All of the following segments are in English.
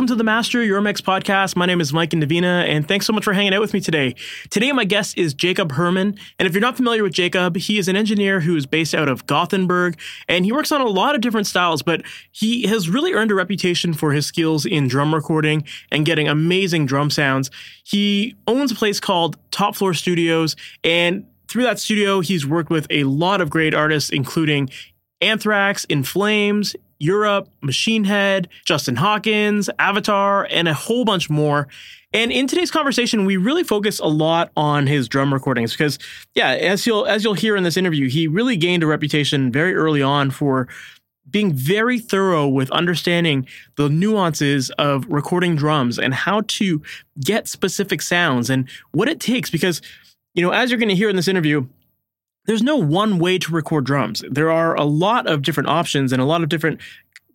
Welcome to the Master Your Mix podcast. My name is Mike Indelicato, and thanks so much for hanging out with me today. Today, my guest is Jakob Herrmann. And if you're not familiar with Jakob, he is an engineer who is based out of Gothenburg, and he works on a lot of different styles, but he has really earned a reputation for his skills in drum recording and getting amazing drum sounds. He owns a place called Top Floor Studios, and through that studio, he's worked with a lot of great artists, including Anthrax, In Flames, Europe, Machine Head, Justin Hawkins, Avatar, and a whole bunch more. And in today's conversation, we really focus a lot on his drum recordings because, yeah, as you'll as you'll hear in this interview, he really gained a reputation very early on for being very thorough with understanding the nuances of recording drums and how to get specific sounds and what it takes. Because, you know, as you're going to hear in this interview, there's no one way to record drums. There are a lot of different options and a lot of different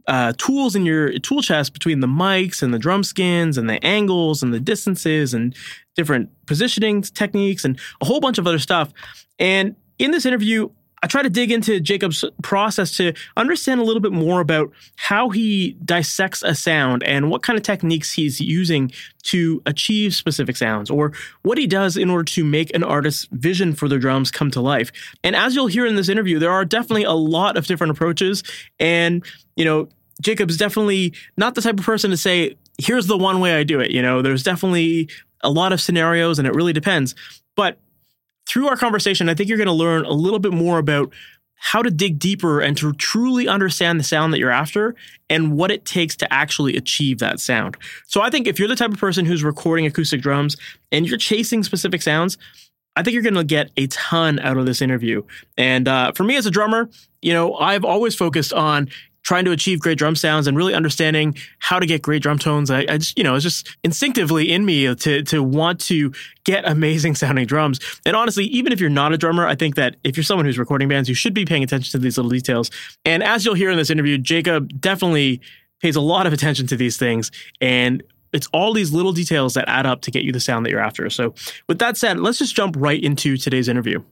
uh, tools in your tool chest between the mics and the drum skins and the angles and the distances and different positioning techniques and a whole bunch of other stuff. And in this interview, I try to dig into Jakob's process to understand a little bit more about how he dissects a sound and what kind of techniques he's using to achieve specific sounds or what he does in order to make an artist's vision for their drums come to life. And as you'll hear in this interview, there are definitely a lot of different approaches. And, you know, Jakob's definitely not the type of person to say, here's the one way I do it. You know, there's definitely a lot of scenarios and it really depends. But through our conversation, I think you're going to learn a little bit more about how to dig deeper and to truly understand the sound that you're after and what it takes to actually achieve that sound. So I think if you're the type of person who's recording acoustic drums and you're chasing specific sounds, I think you're going to get a ton out of this interview. And uh, for me as a drummer, you know, I've always focused on trying to achieve great drum sounds and really understanding how to get great drum tones. I, I just, you know, it's just instinctively in me to to want to get amazing sounding drums. And honestly, even if you're not a drummer, I think that if you're someone who's recording bands, you should be paying attention to these little details. And as you'll hear in this interview, Jakob definitely pays a lot of attention to these things and it's all these little details that add up to get you the sound that you're after. So, with that said, let's just jump right into today's interview.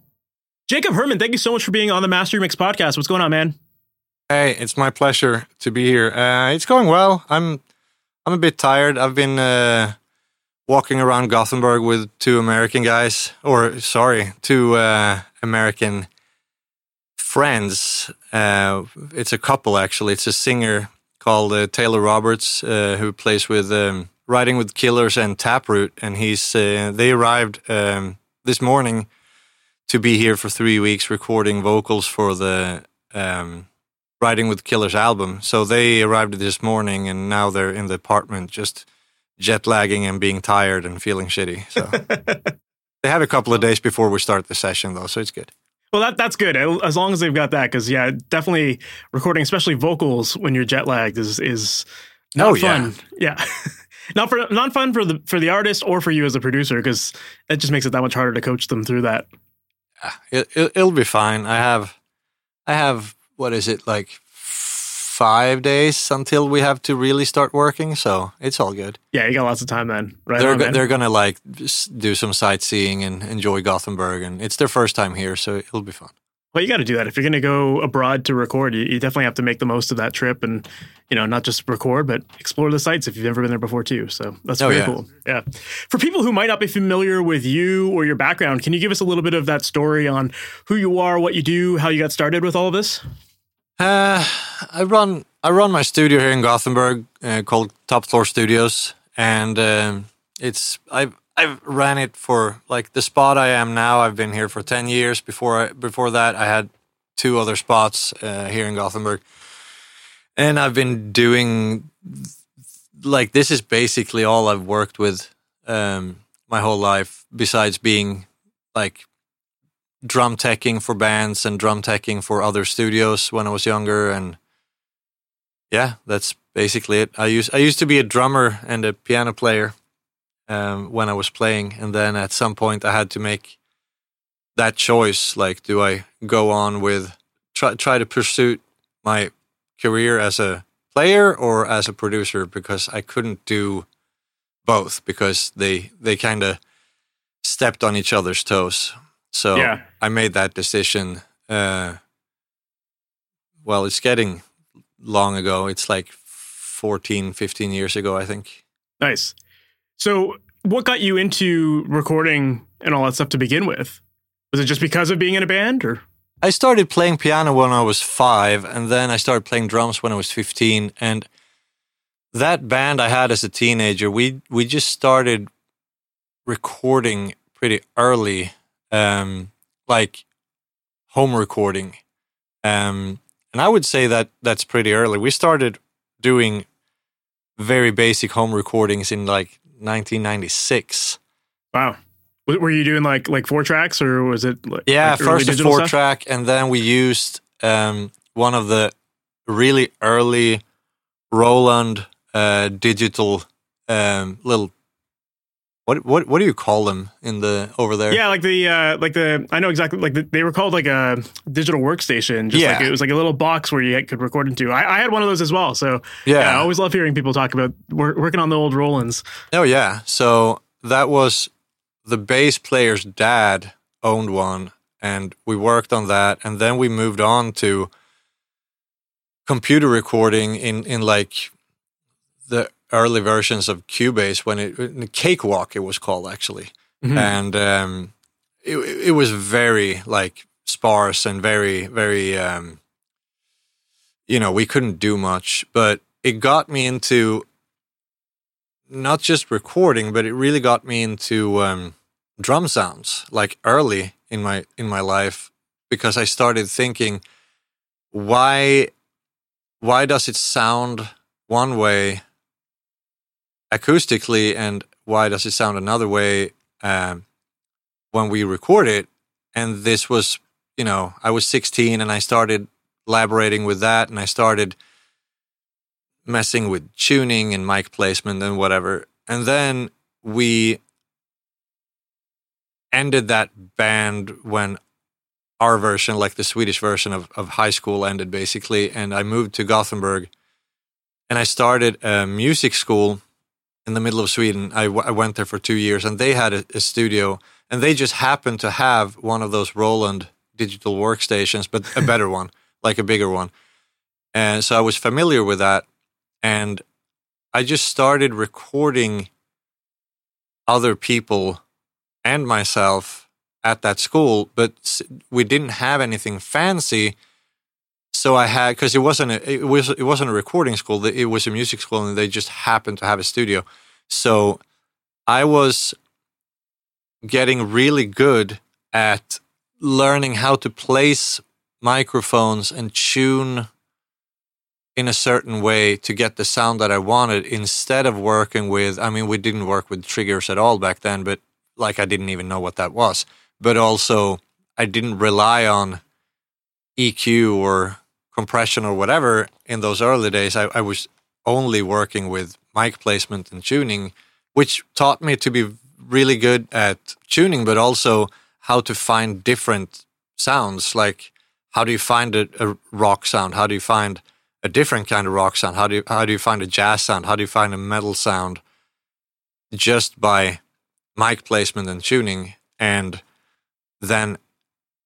Jakob Herrmann, thank you so much for being on the Master Mix podcast. What's going on, man? Hey, it's my pleasure to be here. Uh, it's going well. I'm I'm a bit tired. I've been uh, walking around Gothenburg with two American guys, or sorry, two uh, American friends. Uh, it's a couple actually. It's a singer called uh, Taylor Roberts uh, who plays with um, Riding with Killers and Taproot, and he's they arrived um, this morning to be here for three weeks recording vocals for the. Um, Riding with Killers album. So they arrived this morning and now they're in the apartment just jet lagging and being tired and feeling shitty. So they have a couple of days before we start the session though, so it's good. Well, that that's good as long as they've got that because yeah, definitely recording, especially vocals when you're jet lagged is is not oh, fun. Yeah. yeah. not for not fun for the for the artist or for you as a producer because it just makes it that much harder to coach them through that. Yeah, it, it, it'll be fine. I have I have what is it like five days until we have to really start working. So it's all good. Yeah, you got lots of time then. Right. They're on, they're gonna like do some sightseeing and enjoy Gothenburg, and it's their first time here, so it'll be fun. Well, you got to do that if you're going to go abroad to record. You, you, definitely have to make the most of that trip, and you know, not just record, but explore the sites if you've never been there before too. So that's oh, yeah. cool. Yeah. For people who might not be familiar with you or your background, can you give us a little bit of that story on who you are, what you do, how you got started with all of this? Uh, I run I run my studio here in Gothenburg uh, called Top Floor Studios, and um, it's I've I've ran it for like the spot I am now. I've been here for ten years. Before I, before that, I had two other spots uh, here in Gothenburg, and I've been doing like this is basically all I've worked with um, my whole life. Besides being like drum teching for bands and drum teching for other studios when I was younger, and yeah, that's basically it. I used I used to be a drummer and a piano player um, when I was playing, and then at some point I had to make that choice. Like, do I go on with try try to pursue my career as a player or as a producer? Because I couldn't do both because they they kind of stepped on each other's toes. So Yeah. I made that decision. Uh, well, it's getting long ago. It's like 14, 15 years ago, I think. Nice. So, what got you into recording and all that stuff to begin with? Was it just because of being in a band, or I started playing piano when I was five, and then I started playing drums when I was 15. And that band I had as a teenager, we we just started recording pretty early, um, like home recording. Um, and I would say that that's pretty early. We started doing very basic home recordings in like 1996. wow? Were you doing like like four tracks, or was it like, Yeah, like first a four stuff? track, and then we used um, one of the really early Roland uh, digital um, little. What what what do you call them in the over there? Yeah, like the uh, like the I know exactly like the, they were called like a digital workstation. Just like Yeah. it was like a little box where you could record into. I, I had one of those as well. So yeah. yeah, I always love hearing people talk about wor- working on the old Rolands. Oh yeah. So that was the bass player's dad owned one and we worked on that and then we moved on to computer recording in in like the early versions of Cubase when it Cakewalk it was called actually. Mhm. And um it it was very like sparse and very very um you know, we couldn't do much, but it got me into not just recording, but it really got me into um, drum sounds like early in my in my life because I started thinking why why does it sound one way acoustically and why does it sound another way um, when we record it and this was you know I was 16 and I started elaborating with that and I started messing with tuning and mic placement and whatever. And then we ended that band when our version, like the Swedish version of, of high school, ended basically. And I moved to Gothenburg and I started a music school in the middle of Sweden. I, w- I went there for two years and they had a, a studio and they just happened to have one of those Roland digital workstations, but a better one, like a bigger one. And so I was familiar with that and I just started recording other people and myself at that school, but we didn't have anything fancy. So I had because it wasn't a, it was it wasn't a recording school. It was a music school, and they just happened to have a studio. So I was getting really good at learning how to place microphones and tune in a certain way to get the sound that I wanted instead of working with I mean we didn't work with triggers at all back then but like I didn't even know what that was but also I didn't rely on EQ or compression or whatever in those early days I, I was only working with mic placement and tuning which taught me to be really good at tuning but also how to find different sounds like how do you find a, a rock sound how do you find a different kind of rock sound? How do you how do you find a jazz sound? How do you find a metal sound? Just by mic placement and tuning, and then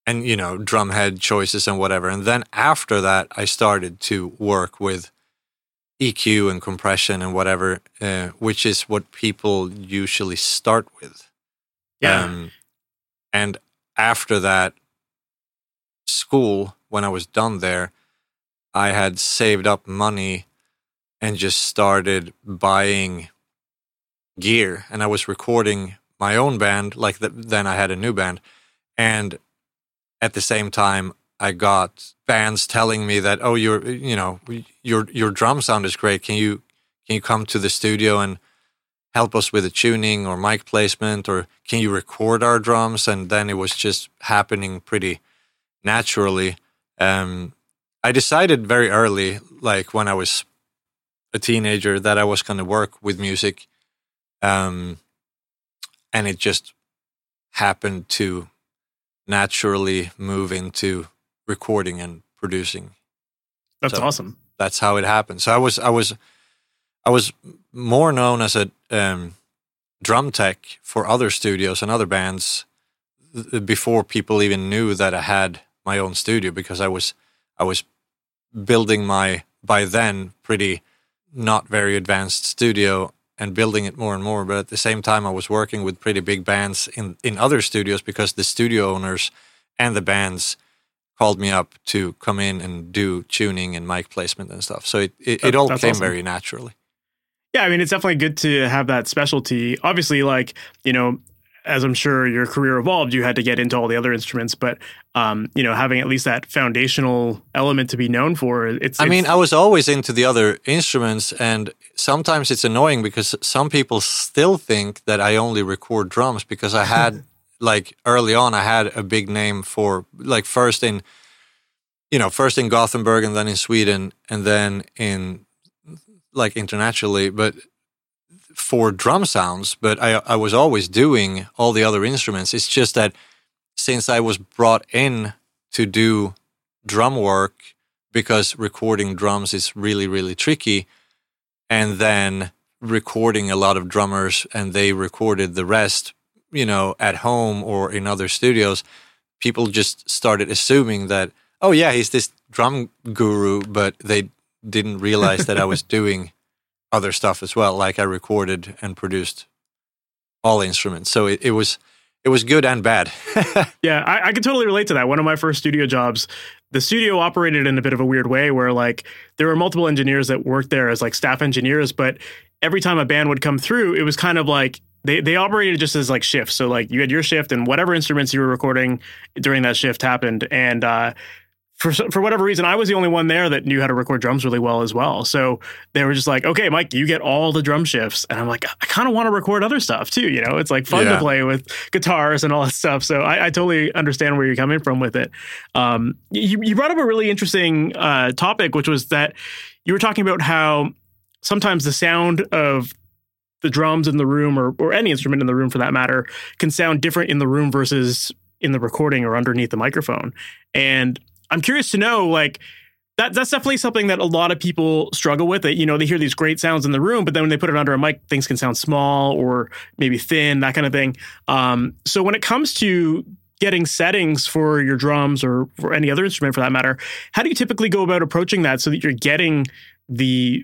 and you know drum head choices and whatever. And then after that, I started to work with EQ and compression and whatever, uh, which is what people usually start with. Yeah. Um, and after that, school, when I was done there, I had saved up money and just started buying gear. And I was recording my own band. Like the, then I had a new band. And at the same time, I got bands telling me that, oh, your, you know, your your drum sound is great. Can you can you come to the studio and help us with the tuning or mic placement, or can you record our drums? And then it was just happening pretty naturally. Um, I decided very early, like when I was a teenager, that I was going to work with music, um, and it just happened to naturally move into recording and producing. That's So- awesome. That's how it happened. So I was I was I was more known as a um, drum tech for other studios and other bands before people even knew that I had my own studio because I was I was building my by then pretty not very advanced studio and building it more and more but at the same time I was working with pretty big bands in in other studios because the studio owners and the bands called me up to come in and do tuning and mic placement and stuff so it it, That- it all that's came awesome. very naturally Yeah, I mean, it's definitely good to have that specialty. Obviously, like, you know, as I'm sure your career evolved, you had to get into all the other instruments, but, um, you know, having at least that foundational element to be known for, it's, I mean, I was always into the other instruments, and sometimes it's annoying because some people still think that I only record drums because I had, like, early on, I had a big name for, like, first in, you know, first in Gothenburg and then in Sweden and then in, like, internationally, but for drum sounds. But I, I was always doing all the other instruments. It's just that since I was brought in to do drum work, because recording drums is really really tricky and then recording a lot of drummers and they recorded the rest you know at home or in other studios people just started assuming that oh yeah he's this drum guru but they didn't realize that I was doing other stuff as well like I recorded and produced all instruments so it, it was it was good and bad Yeah, I, I can totally relate to that. One of my first studio jobs, the studio operated in a bit of a weird way where like there were multiple engineers that worked there as like staff engineers, but every time a band would come through, it was kind of like they, they operated just as like shifts. So like you had your shift and whatever instruments you were recording during that shift happened. And uh for for whatever reason, I was the only one there that knew how to record drums really well as well. So they were just like, "Okay, Mike, you get all the drum shifts," and I'm like, "I kind of want to record other stuff too." You know, it's like fun to play with guitars and all that stuff. So I, I totally understand where you're coming from with it. Um, you, you brought up a really interesting uh, topic, which was that you were talking about how sometimes the sound of the drums in the room, or or any instrument in the room for that matter, can sound different in the room versus in the recording or underneath the microphone. And I'm curious to know, like, that that's definitely something that a lot of people struggle with. That you know they hear these great sounds in the room, but then when they put it under a mic, things can sound small or maybe thin, that kind of thing. Um, so when it comes to getting settings for your drums or for any other instrument for that matter, how do you typically go about approaching that so that you're getting the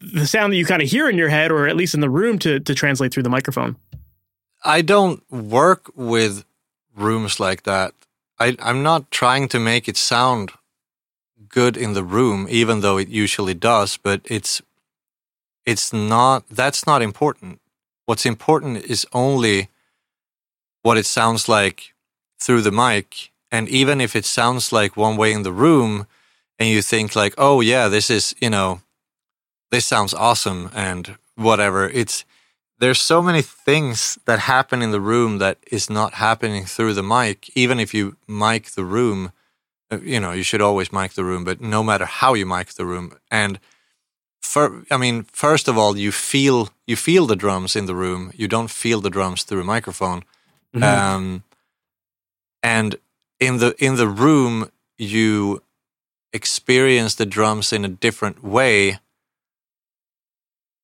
the sound that you kind of hear in your head or at least in the room to to translate through the microphone? I don't work with rooms like that. I, I'm not trying to make it sound good in the room, even though it usually does. But it's it's not. That's not important. What's important is only what it sounds like through the mic. And even if it sounds like one way in the room, and you think like, oh yeah, this is you know, this sounds awesome and whatever. It's there's so many things that happen in the room that is not happening through the mic. Even if you mic the room, uh, you know, you should always mic the room, but no matter how you mic the room. And for, I mean, first of all, you feel you feel the drums in the room. You don't feel the drums through a microphone. Um, and in the in the room, you experience the drums in a different way.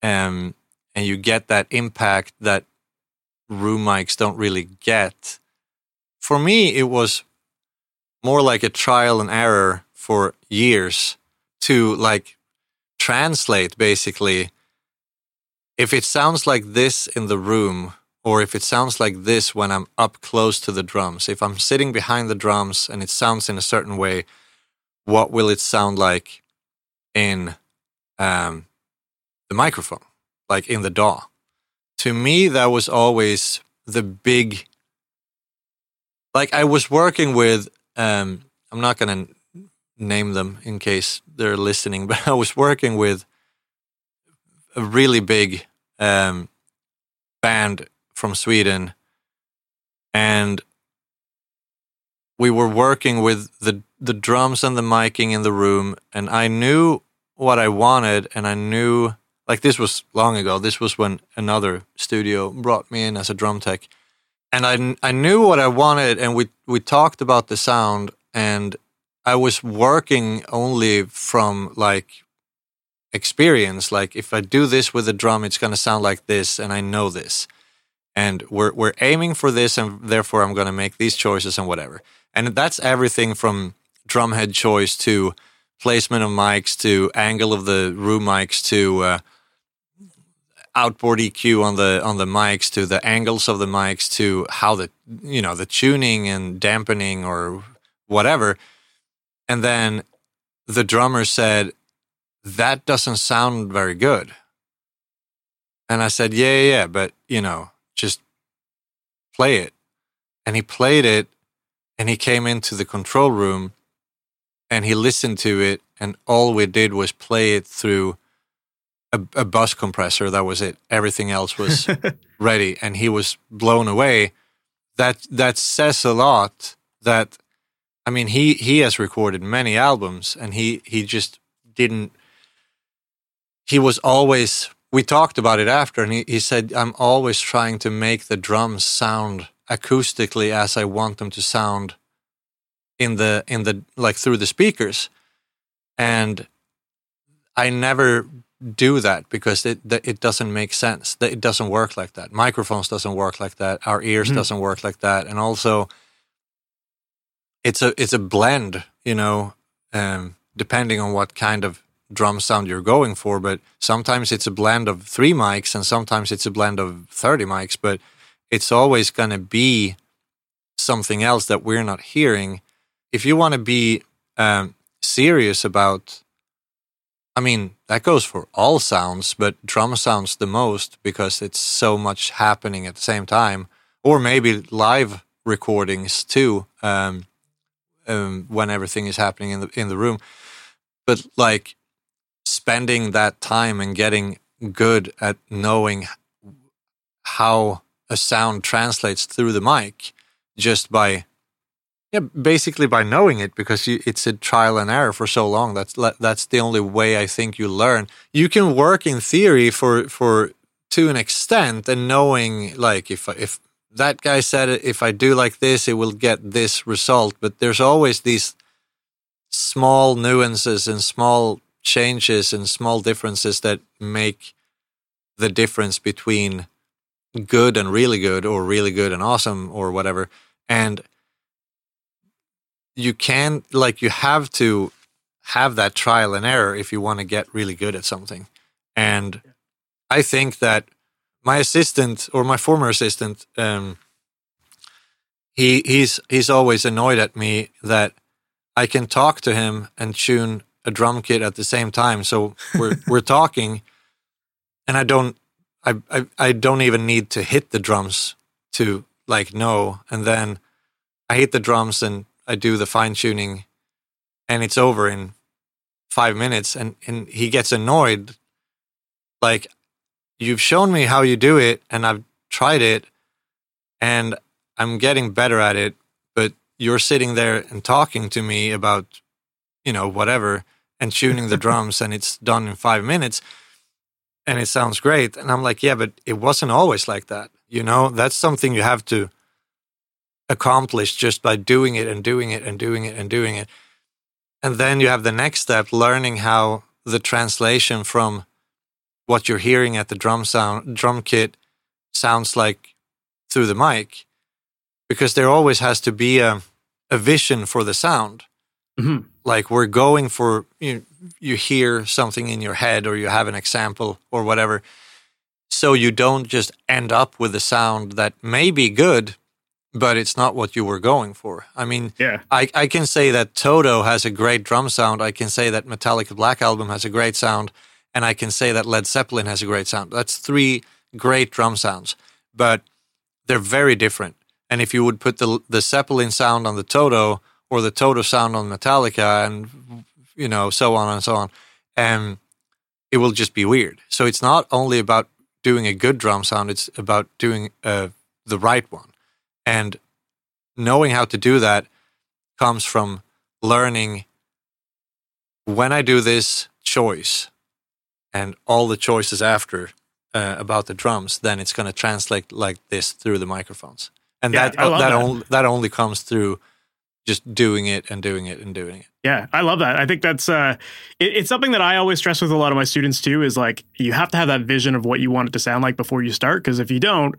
Um, and you get that impact that room mics don't really get. For me, it was more like a trial and error for years to like translate basically if it sounds like this in the room or if it sounds like this when I'm up close to the drums. If I'm sitting behind the drums and it sounds in a certain way, what will it sound like in um, the microphone? Like in the DAW. To me, that was always the big. Like I was working with, um, I'm not to name them in case they're listening, but I was working with a really big um, band from Sweden, and we were working with the the drums and the miking in the room, and I knew what I wanted, and I knew like this was long ago. This was when another studio brought me in as a drum tech, and I I knew what I wanted, and we we talked about the sound, and I was working only from like experience. Like if I do this with a drum, it's going to sound like this, and I know this. And we're we're aiming for this, and therefore I'm going to make these choices and whatever. And that's everything from drumhead choice to placement of mics to angle of the room mics to uh, outboard EQ on the on the mics to the angles of the mics to how the you know the tuning and dampening or whatever. And then the drummer said, That doesn't sound very good. And I said, Yeah, yeah, yeah, but you know, just play it. And he played it and he came into the control room and he listened to it and all we did was play it through a, a bus compressor that was it everything else was ready and he was blown away that that says a lot that I mean, he he has recorded many albums, and he he just didn't. He was always. We talked about it after, and he, he said, "I'm always trying to make the drums sound acoustically as I want them to sound in the in the like through the speakers," and I never do that because it it doesn't make sense. It doesn't work like that. Microphones doesn't work like that. Our ears mm-hmm. doesn't work like that, and also it's a it's a blend, you know, um, depending on what kind of drum sound you're going for. But sometimes it's a blend of three mics, and sometimes it's a blend of thirty mics. But it's always going to be something else that we're not hearing. If you want to be um, serious about, I mean, that goes for all sounds, but drum sounds the most because it's so much happening at the same time, or maybe live recordings too. Um, um, when everything is happening in the in the room. But like spending that time and getting good at knowing how a sound translates through the mic just by yeah basically by knowing it because you, it's a trial and error for so long that's that's the only way i think you learn you can work in theory for for to an extent and knowing like if if that guy said if I do like this, it will get this result. But there's always these small nuances and small changes and small differences that make the difference between good and really good or really good and awesome or whatever. And you can like you have to have that trial and error if you want to get really good at something. And I think that my assistant or my former assistant, um, he he's he's always annoyed at me that I can talk to him and tune a drum kit at the same time. So we're we're talking, and I don't I, I I don't even need to hit the drums to like know, and then I hit the drums and I do the fine tuning, and it's over in five minutes, and and he gets annoyed, like you've shown me how you do it and I've tried it and I'm getting better at it, but you're sitting there and talking to me about, you know, whatever and tuning the drums and it's done in five minutes and it sounds great. And I'm like, yeah, but it wasn't always like that. You know, that's something you have to accomplish just by doing it and doing it and doing it and doing it. And then you have the next step, learning how the translation from what you're hearing at the drum sound drum kit sounds like through the mic because there always has to be a, a vision for the sound mm-hmm. like we're going for you, you hear something in your head or you have an example or whatever so you don't just end up with a sound that may be good but it's not what you were going for i mean yeah I, I can say that toto has a great drum sound i can say that metallica black album has a great sound and I can say that Led Zeppelin has a great sound. That's three great drum sounds, but they're very different. And if you would put the the Zeppelin sound on the Toto or the Toto sound on Metallica, and you know so on and so on, and it will just be weird. So it's not only about doing a good drum sound; it's about doing uh, the right one, and knowing how to do that comes from learning when I do this choice and all the choices after uh, about the drums, then it's going to translate like this through the microphones. and Yeah, that that, that. only that only comes through just doing it and doing it and doing it. Yeah, I love that. I think that's uh, it, it's something that I always stress with a lot of my students too. Is like you have to have that vision of what you want it to sound like before you start. Because if you don't,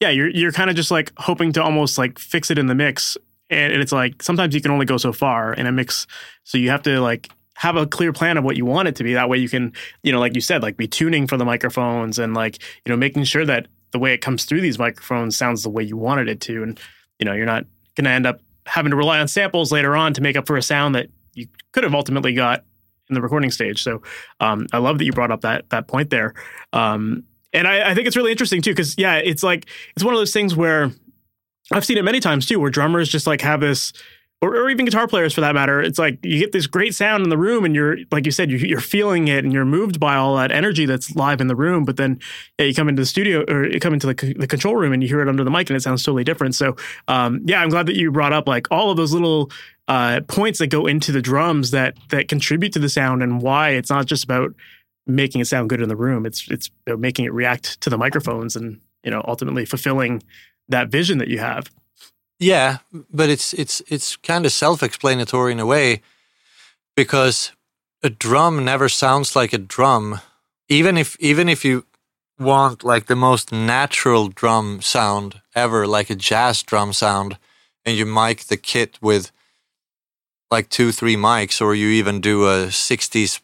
yeah, you're you're kind of just like hoping to almost like fix it in the mix, and, and it's like sometimes you can only go so far in a mix. So you have to like have a clear plan of what you want it to be. That way you can, you know, like you said, like be tuning for the microphones and like you know making sure that the way it comes through these microphones sounds the way you wanted it to, and you know you're not going to end up having to rely on samples later on to make up for a sound that you could have ultimately got in the recording stage. So um, I love that you brought up that that point there. Um, and I, I think it's really interesting too, because yeah, it's like it's one of those things where I've seen it many times too, where drummers just like have this, or, or even guitar players for that matter. It's like you get this great sound in the room, and you're like you said, you, you're feeling it, and you're moved by all that energy that's live in the room. But then yeah, you come into the studio or you come into the, the control room, and you hear it under the mic, and it sounds totally different. So um, yeah, I'm glad that you brought up like all of those little uh, points that go into the drums that that contribute to the sound, and why it's not just about making it sound good in the room. It's it's making it react to the microphones, and you know ultimately fulfilling that vision that you have. Yeah, but it's it's it's kind of self-explanatory in a way because a drum never sounds like a drum. Even if even if you want like the most natural drum sound ever, like a jazz drum sound, and you mic the kit with like two, three mics, or you even do a '60s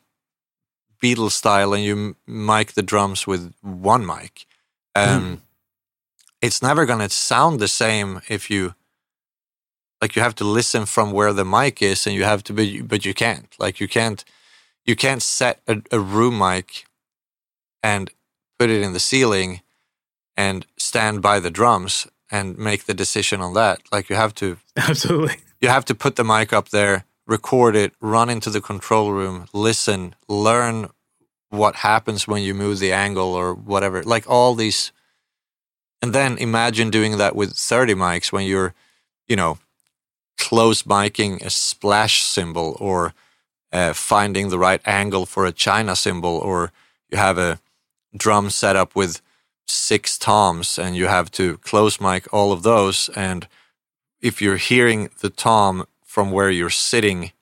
Beatles style, and you mic the drums with one mic. Um, It's never gonna sound the same if you like you have to listen from where the mic is and you have to be but you can't like you can't you can't set a, a room mic and put it in the ceiling and stand by the drums and make the decision on that like you have to Absolutely. you have to put the mic up there record it run into the control room listen learn what happens when you move the angle or whatever like all these and then imagine doing that with 30 mics when you're you know close miking a splash cymbal or uh, finding the right angle for a china cymbal or you have a drum set up with six toms and you have to close mic all of those. And if you're hearing the tom from where you're sitting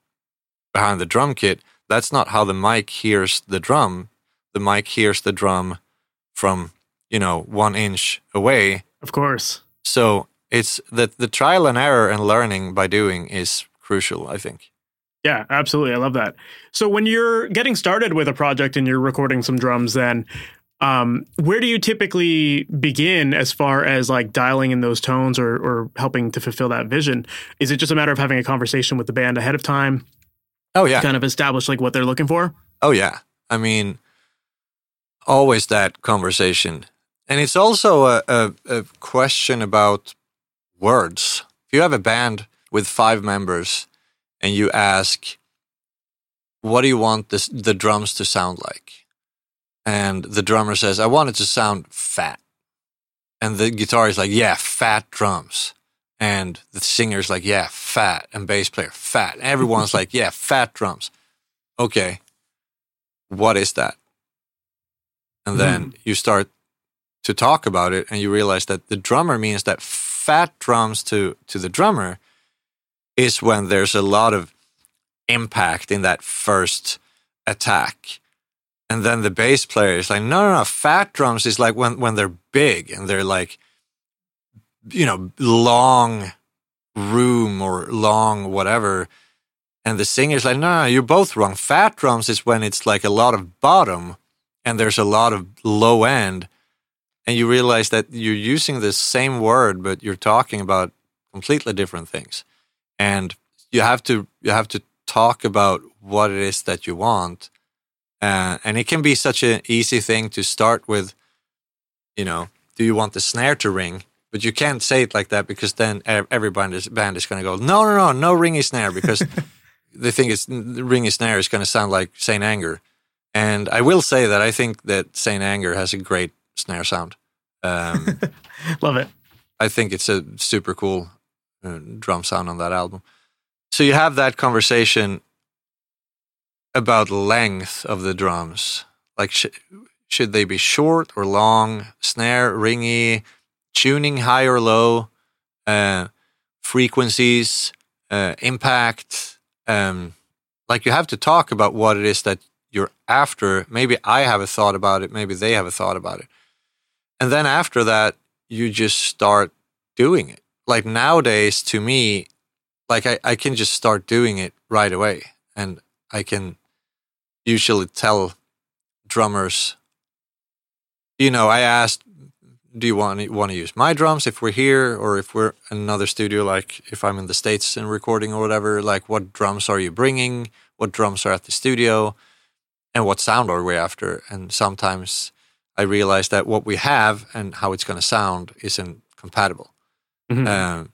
behind the drum kit that's not how the mic hears the drum the mic hears the drum from you know one inch away Of course. so it's that the trial and error and learning by doing is crucial i think Yeah, absolutely. I love that. So when you're getting started with a project and you're recording some drums, then um, where do you typically begin as far as like dialing in those tones or, or helping to fulfill that vision? Is it just a matter of having a conversation with the band ahead of time, oh yeah kind of establish like what they're looking for? Oh yeah. I mean, always that conversation, and it's also a, a, a question about words. If you have a band with five members, and you ask, "What do you want this, the drums to sound like?" and the drummer says, "I want it to sound fat," and the guitar is like, "Yeah, fat drums." And the singer's like, yeah, fat. And bass player, fat. Everyone's like, yeah, fat drums. Okay, what is that? And then hmm. you start to talk about it and you realize that the drummer means that fat drums to, to the drummer is when there's a lot of impact in that first attack. And then the bass player is like, no, no, no, fat drums is like when, when they're big and they're like, you know, long room or long whatever. And the singer's like, no, you're both wrong. Fat drums is when it's like a lot of bottom and there's a lot of low end. And you realize that you're using the same word, but you're talking about completely different things. And you have to you have to talk about what it is that you want. Uh, and it can be such an easy thing to start with, you know, do you want the snare to ring? But you can't say it like that because then every band is, band is going to go, no, no, no, no ringy snare because they think it's the ringy snare is going to sound like Saint Anger. And I will say that I think that Saint Anger has a great snare sound. Um, Love it. I think it's a super cool uh, drum sound on that album. So you have that conversation about length of the drums. Like, sh- should they be short or long? Snare, ringy, tuning high or low? uh, frequencies, uh, impact. Um, like you have to talk about what it is that you're after. Maybe I have a thought about it. Maybe they have a thought about it. And then after that, you just start doing it. Like nowadays, to me, like I, I can just start doing it right away. And I can usually tell drummers, you know, I asked, do you want to, want to use my drums if we're here or if we're in another studio, like if I'm in the States and recording or whatever, like what drums are you bringing? What drums are at the studio? And what sound are we after? And sometimes I realize that what we have and how it's going to sound isn't compatible. Mhm. Um,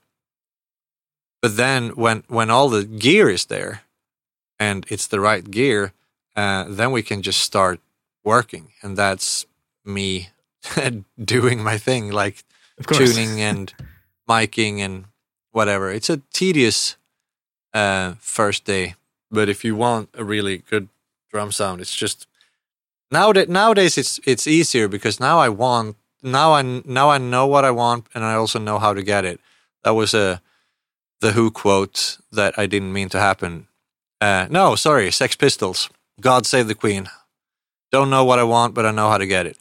but then when when all the gear is there and it's the right gear, uh, then we can just start working, and that's me doing my thing, like tuning and miking and whatever. It's a tedious uh, first day, but if you want a really good drum sound, it's just nowadays. Nowadays, it's it's easier because now I want now I now I know what I want and I also know how to get it. That was a the Who quote that I didn't mean to happen. Uh, no, sorry, Sex Pistols. God save the Queen. Don't know what I want, but I know how to get it.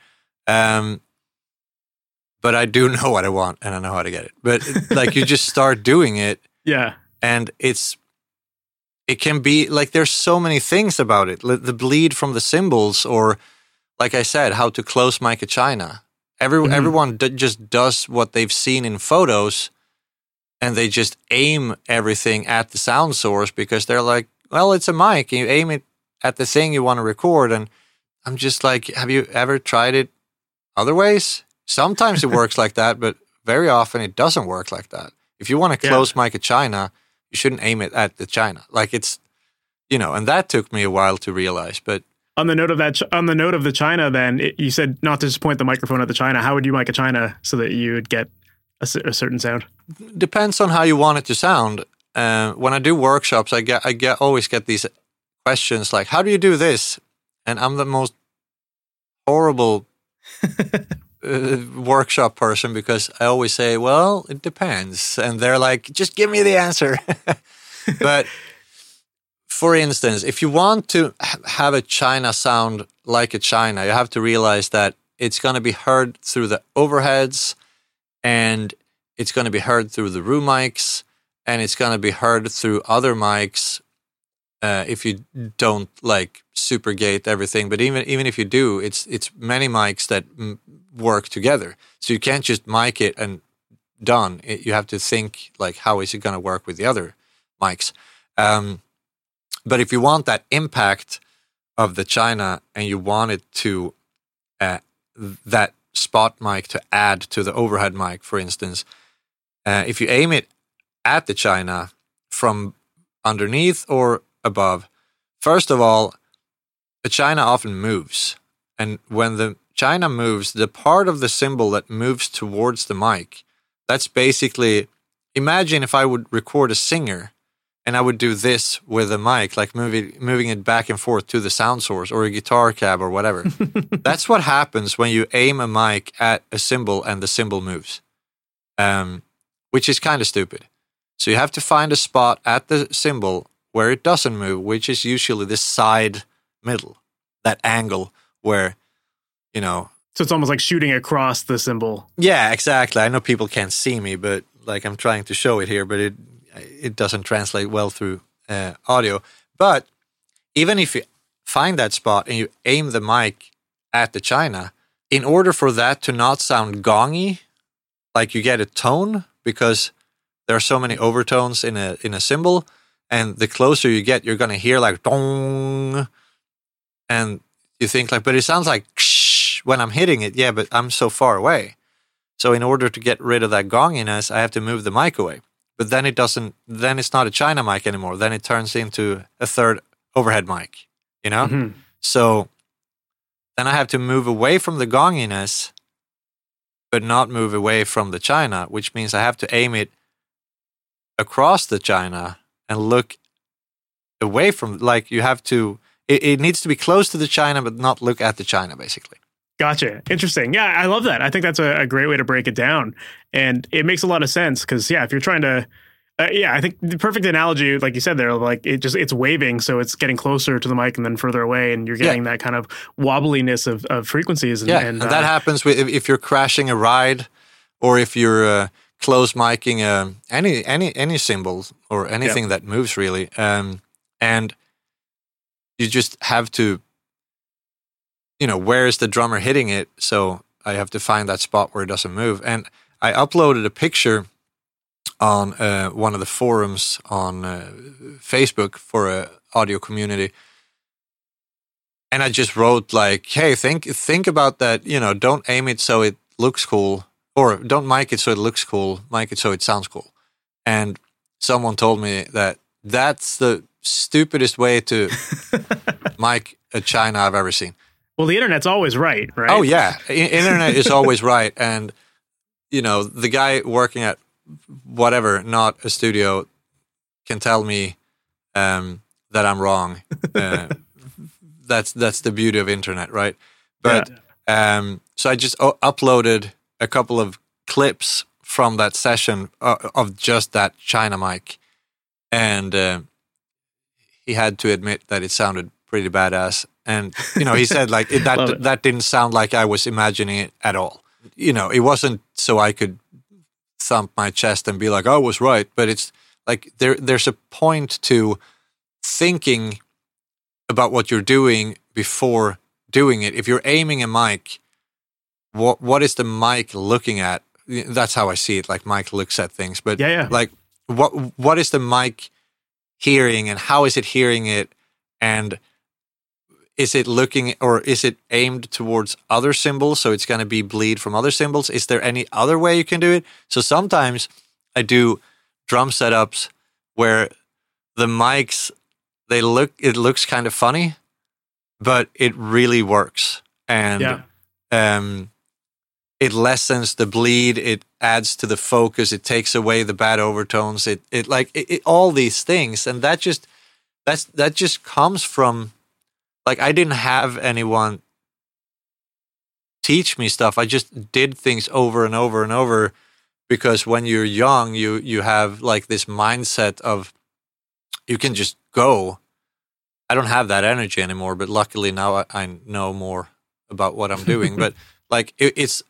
Um, but I do know what I want and I know how to get it. But like you just start doing it Yeah. and it's it can be like there's so many things about it the bleed from the cymbals or like i said how to close mic a china Every, Mhm. everyone d- just does what they've seen in photos and they just aim everything at the sound source because they're like well it's a mic and you aim it at the thing you want to record and i'm just like have you ever tried it other ways sometimes it works like that but very often it doesn't work like that if you want to Yeah. close mic a china you shouldn't aim it at the china like it's you know and that took me a while to realize but On the note of that, on the note of the China, then it, you said not to just point the microphone at the China. How would you mic a China so that you would get a, a certain sound? depends on how you want it to sound. Uh, when I do workshops, I get I get always get these questions like, "How do you do this?" And I'm the most horrible uh, workshop person because I always say, "Well, it depends," and they're like, "Just give me the answer." but for instance, if you want to have a China sound like a China, you have to realize that it's going to be heard through the overheads and it's going to be heard through the room mics and it's going to be heard through other mics uh, if you don't like supergate everything but even even if you do it's it's many mics that mm, work together. So you can't just mic it and done. It, you have to think like how is it going to work with the other mics? Um, but if you want that impact of the china and you want it to uh, that spot mic to add to the overhead mic for instance uh, if you aim it at the china from underneath or above, first of all, the china often moves. And when the china moves, the part of the cymbal that moves towards the mic, that's basically imagine if I would record a singer and I would do this with a mic, like moving moving it back and forth to the sound source or a guitar cab or whatever. That's what happens when you aim a mic at a cymbal and the cymbal moves, um, which is kind of stupid. So you have to find a spot at the cymbal where it doesn't move, which is usually the side middle, that angle where, you know, So it's almost like shooting across the cymbal. yeah, exactly. I know people can't see me, but like I'm trying to show it here, but it it doesn't translate well through uh, audio. But even if you find that spot and you aim the mic at the china, in order for that to not sound gongy, like you get a tone because there are so many overtones in a in a cymbal, and the closer you get, you're gonna hear like dong, and you think like, but it sounds like ksh when I'm hitting it. Yeah, but I'm so far away. So in order to get rid of that gonginess, I have to move the mic away. But then it doesn't. Then it's not a China mic anymore. Then it turns into a third overhead mic. You know. Mhm. So then I have to move away from the gonginess, but not move away from the china, which means I have to aim it across the china and look away from like you have to it, it needs to be close to the china but not look at the china basically Gotcha. Interesting. Yeah, I love that. I think that's a, a great way to break it down, and it makes a lot of sense because yeah, if you're trying to uh, yeah, I think the perfect analogy, like you said there, like it just it's waving, so it's getting closer to the mic and then further away, and you're getting yeah. that kind of wobbliness of, of frequencies. And, yeah, and, and that uh, happens with, if you're crashing a ride, or if you're uh, close miking uh, any any any cymbal or anything yeah. that moves really, um, and you just have to, you know, where is the drummer hitting it? So I have to find that spot where it doesn't move, and I uploaded a picture on uh, one of the forums on uh, Facebook for a audio community, and I just wrote like, "Hey, think think about that. You know, don't aim it so it looks cool, or don't mic it so it looks cool. Mic it so it sounds cool." And someone told me that that's the stupidest way to mic a China I've ever seen. Well, the internet's always right, right? Oh yeah, internet is always right, and you know the guy working at whatever, not a studio, can tell me um, that I'm wrong. Uh, that's that's the beauty of internet, right? But yeah. um, so I just o- uploaded a couple of clips from that session uh, of just that China mic, and uh, he had to admit that it sounded pretty badass. And you know, he said like it, that it. that didn't sound like I was imagining it at all. You know, it wasn't so I could thump my chest and be like, "I was right." But it's like there there's a point to thinking about what you're doing before doing it. If you're aiming a mic, what what is the mic looking at? That's how I see it. Like Mike looks at things, but yeah, yeah. like what what is the mic hearing, and how is it hearing it, and is it looking or is it aimed towards other cymbals so it's going to be bleed from other cymbals is there any other way you can do it so sometimes i do drum setups where the mics they look it looks kind of funny but it really works and yeah. um it lessens the bleed it adds to the focus it takes away the bad overtones it it like it, it, all these things and that just that's that just comes from like I didn't have anyone teach me stuff. I just did things over and over and over because when you're young, you you have like this mindset of you can just go. I don't have that energy anymore, but luckily now I, I know more about what I'm doing. but like it, it's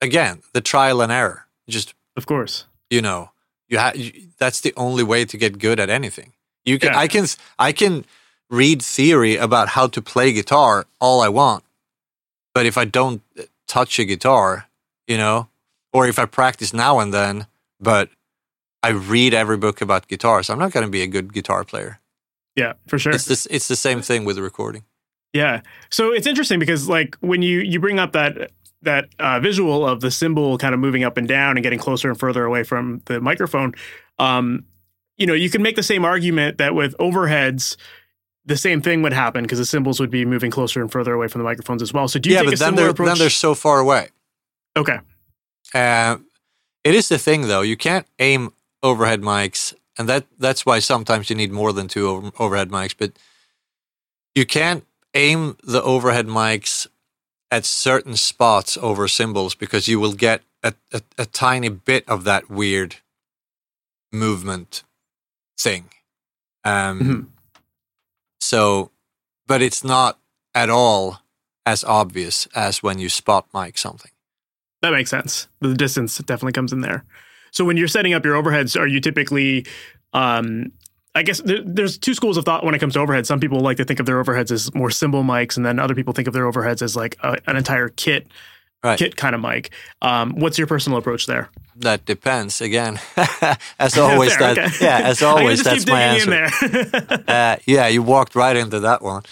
again the trial and error. Just of course, you know, you have that's the only way to get good at anything. You can yeah. I can I can read theory about how to play guitar all I want. But if I don't uh, touch a guitar, you know, or if I practice now and then, but I read every book about guitars, I'm not going to be a good guitar player. Yeah, for sure. It's this. It's the same thing with recording. Yeah. So it's interesting because like when you you bring up that that uh, visual of the cymbal kind of moving up and down and getting closer and further away from the microphone, um, you know, you can make the same argument that with overheads, the same thing would happen because the cymbals would be moving closer and further away from the microphones as well. So do you yeah, take but a then similar they're, approach? Then they're so far away. Okay. Uh, it is the thing though. You can't aim overhead mics, and that that's why sometimes you need more than two over, overhead mics. But you can't aim the overhead mics at certain spots over cymbals because you will get a, a, a tiny bit of that weird movement thing. Um, mm-hmm so, but it's not at all as obvious as when you spot mic something. That makes sense. The distance definitely comes in there. So when you're setting up your overheads, are you typically um, I guess there, there's two schools of thought when it comes to overheads. Some people like to think of their overheads as more cymbal mics, and then other people think of their overheads as like a, an entire kit, right. kit kind of mic. Um, what's your personal approach there? That depends. Again, as always, Fair, that okay. yeah, as always, that's my answer. uh, yeah, you walked right into that one.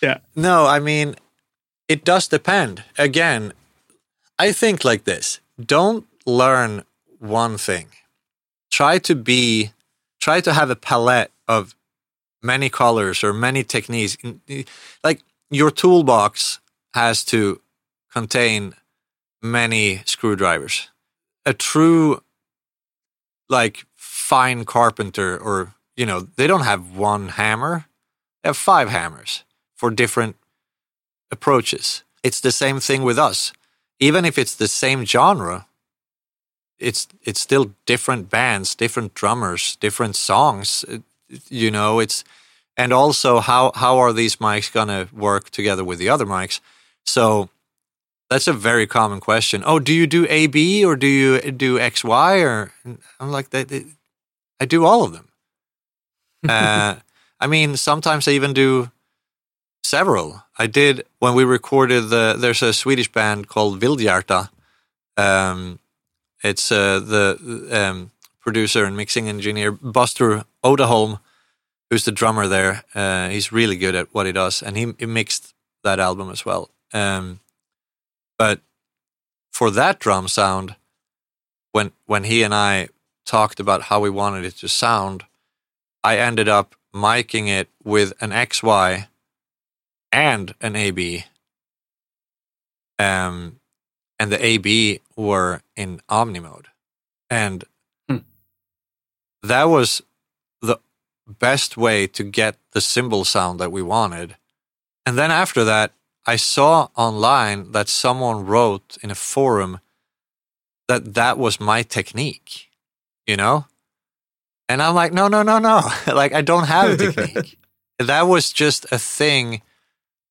Yeah. No, I mean, it does depend. Again, I think like this: don't learn one thing. Try to be, try to have a palette of many colors or many techniques. Like your toolbox has to contain many screwdrivers a true like fine carpenter or you know they don't have one hammer they have five hammers for different approaches it's the same thing with us. Even if it's the same genre, it's it's still different bands, different drummers, different songs. You know, it's and also how how are these mics gonna work together with the other mics? So that's a very common question. Oh, do you do AB or do you do XY? Or I'm like, they, they, I do all of them. uh, I mean, sometimes I even do several. I did when we recorded the. There's a Swedish band called Vildhjarta. Um, it's uh, the um, producer and mixing engineer Buster Odeholm, who's the drummer there. Uh, he's really good at what he does, and he, he mixed that album as well. Um, but for that drum sound, when when he and I talked about how we wanted it to sound, I ended up miking it with an XY and an AB. Um, and the AB were in Omni mode, and Hmm. that was the best way to get the cymbal sound that we wanted. And then after that, I saw online that someone wrote in a forum that that was my technique, you know? And I'm like, no, no, no, no. like, I don't have a technique. that was just a thing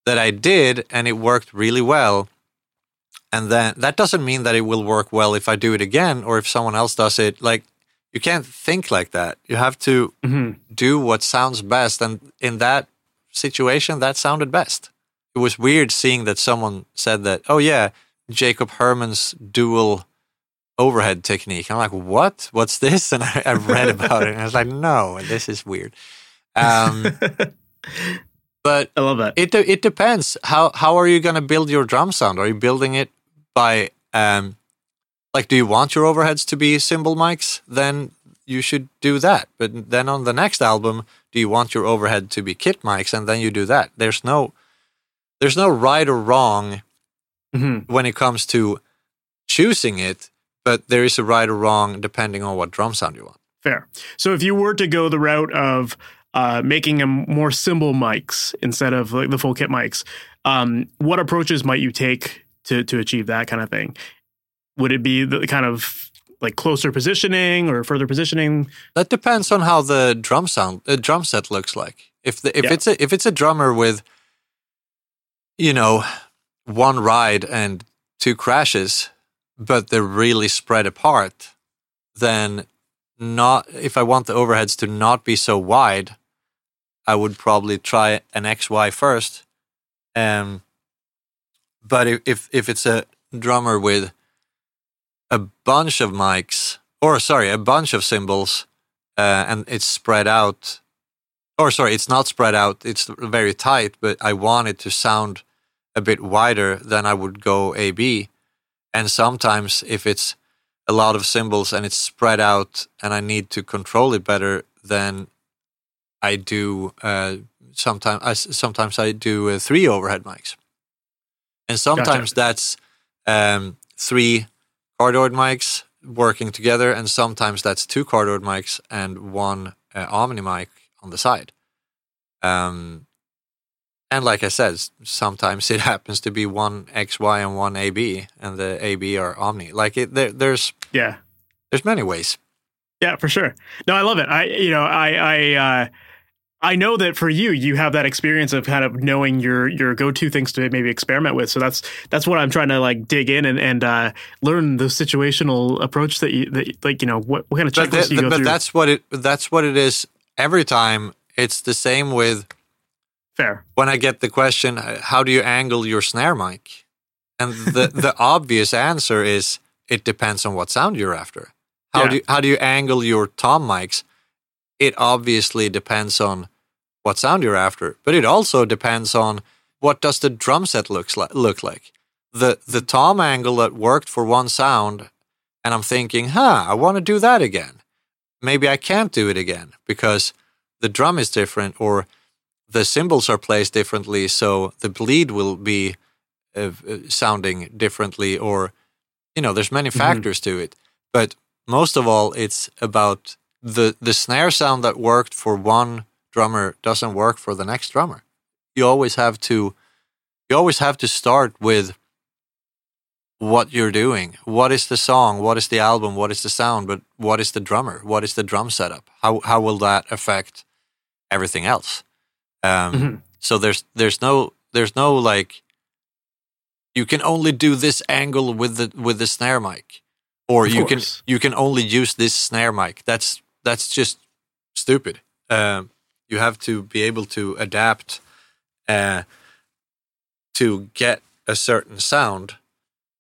that I did and it worked really well. And then that doesn't mean that it will work well if I do it again or if someone else does it. Like, you can't think like that. You have to Mhm. do what sounds best. And in that situation, that sounded best. It was weird seeing that someone said that, oh, yeah, Jakob Herrmann's dual overhead technique. I'm like, what? What's this? And I, I read about it and I was like, no, this is weird. Um, but I love that. it it depends. How how are you going to build your drum sound? Are you building it by um, like, do you want your overheads to be cymbal mics? Then you should do that. But then on the next album, do you want your overhead to be kit mics? And then you do that. There's no there's no right or wrong Mhm. when it comes to choosing it, but there is a right or wrong depending on what drum sound you want. Fair. So if you were to go the route of uh, making them more cymbal mics instead of like the full kit mics, um, what approaches might you take to to achieve that kind of thing? Would it be the kind of like closer positioning or further positioning? That depends on how the drum sound, the drum set looks like. If the, if Yeah. it's a if it's a drummer with, you know, one ride and two crashes, but they're really spread apart, then not if I want the overheads to not be so wide, I would probably try an XY first. Um, but if if, it's a drummer with a bunch of mics, or sorry, a bunch of cymbals, uh, and it's spread out, or sorry, it's not spread out, it's very tight, but I want it to sound a bit wider, then I would go AB. And sometimes if it's a lot of cymbals and it's spread out and I need to control it better, then I do uh, sometimes I sometimes I do uh, three overhead mics, and sometimes that's um, three cardioid mics working together, and sometimes that's two cardioid mics and one uh, Omni mic on the side. Um, and like I said, sometimes it happens to be one XY and one AB, and the AB are Omni. Like it, there, there's Yeah. there's many ways. Yeah, for sure. No, I love it. I, you know, I, I, uh, I know that for you, you have that experience of kind of knowing your your go to things to maybe experiment with. So that's that's what I'm trying to like dig in and and uh, learn the situational approach that you that like you know what what kind of But, checklist the- you go but through. that's what it that's what it is every time. It's the same with fair. when I get the question, uh, how do you angle your snare mic? And the, the obvious answer is it depends on what sound you're after. How Yeah. do you, how do you angle your tom mics? It obviously depends on what sound you're after, but it also depends on what does the drum set looks like look like. The the tom angle that worked for one sound, and I'm thinking, huh, I want to do that again. Maybe I can't do it again because the drum is different or the cymbals are placed differently, so the bleed will be uh, uh, sounding differently, or you know, there's many factors to it. But most of all, it's about the the snare sound that worked for one drummer doesn't work for the next drummer. You always have to you always have to start with what you're doing. What is the song? What is the album? What is the sound? But what is the drummer? What is the drum setup? How how will that affect everything else? Um, Mhm. So there's there's no there's no like you can only do this angle with the with the snare mic, or Of you can you can only use this snare mic. That's that's just stupid. Um, you have to be able to adapt uh, to get a certain sound.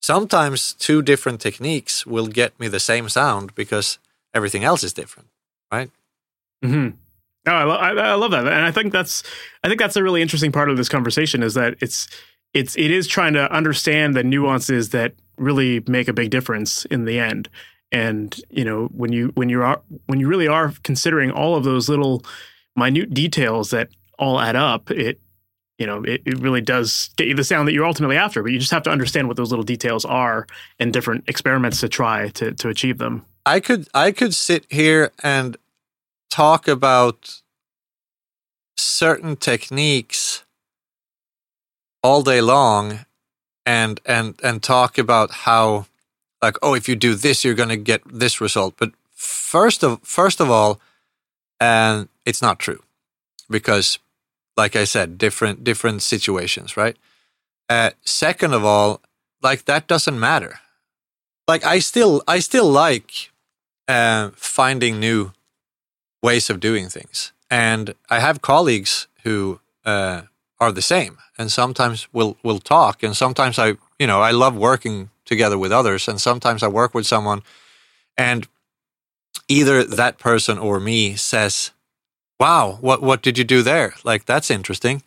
Sometimes two different techniques will get me the same sound because everything else is different. Right? Hmm No, I, lo- I, I love that, and I think that's I think that's a really interesting part of this conversation is that it's it's it is trying to understand the nuances that really make a big difference in the end. And you know when you when you are when you really are considering all of those little minute details that all add up, it you know it, it really does get you the sound that you're ultimately after. But you just have to understand what those little details are and different experiments to try to to achieve them. I could I could sit here and talk about certain techniques all day long and and and talk about how like oh if you do this you're going to get this result but first of first of all and it's not true. Because like I said different different situations right? Uh, second of all like that doesn't matter. Like I still I still like uh, finding new ways of doing things, and I have colleagues who uh, are the same, and sometimes we'll we'll talk, and sometimes I you know I love working together with others, and sometimes I work with someone, and either that person or me says, "Wow, what what did you do there? Like that's interesting,"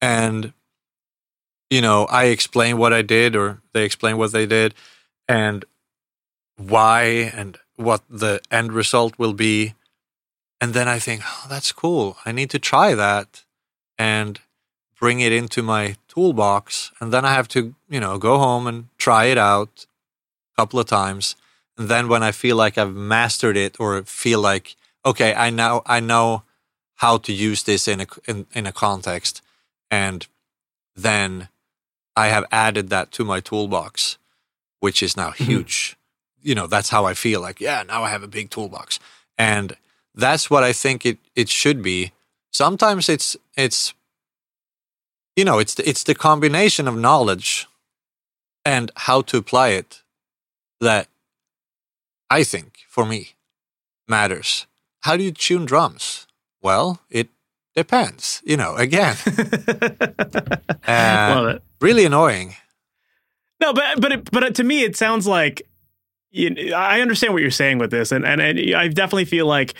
and you know I explain what I did, or they explain what they did, and why and what the end result will be. And then I think, oh, that's cool. I need to try that and bring it into my toolbox. And then I have to, you know, go home and try it out a couple of times. And then when I feel like I've mastered it or feel like, okay, I now I know how to use this in a in, in a context, and then I have added that to my toolbox, which is now mm-hmm. huge. You know that's how i feel like yeah now i have a big toolbox. And that's what i think it it should be. Sometimes it's it's you know it's the, it's the combination of knowledge and how to apply it that i think for me matters. How do you tune drums well it depends you know again uh, really annoying No, but but it, but to me, it sounds like you I understand what you're saying with this, and and, and I definitely feel like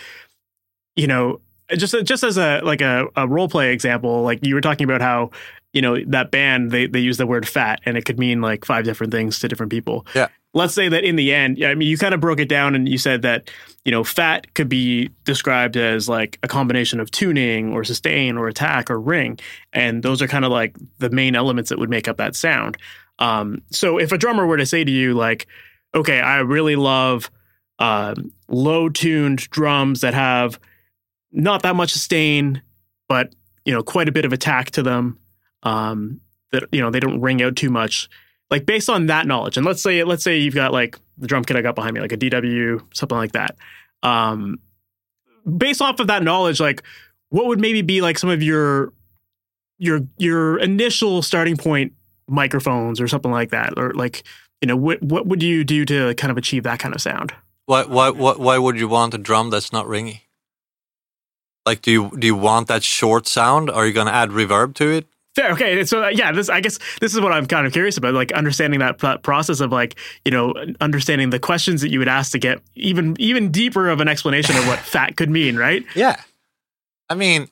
you know just just as a like a, a role play example, like you were talking about how you know that band they they use the word fat and it could mean like five different things to different people. Yeah. Let's say that in the end, I mean, you kind of broke it down and you said that you know fat could be described as like a combination of tuning or sustain or attack or ring, and those are kind of like the main elements that would make up that sound. Um, so if a drummer were to say to you like, okay, I really love um, low tuned drums that have not that much sustain, but you know quite a bit of attack to them. Um, that you know they don't ring out too much. Like based on that knowledge, and let's say let's say you've got like the drum kit I got behind me, like a DW, something like that. Um, based off of that knowledge, like what would maybe be like some of your your your initial starting point microphones or something like that, or like you know what what would you do to kind of achieve that kind of sound? Why, why, why, why would you want a drum that's not ringy? Like, do you do you want that short sound? Are you going to add reverb to it? Fair. Okay. So uh, yeah, this I guess this is what I'm kind of curious about, like understanding that, that process of like you know understanding the questions that you would ask to get even even deeper of an explanation of what fat could mean, right? Yeah. I mean,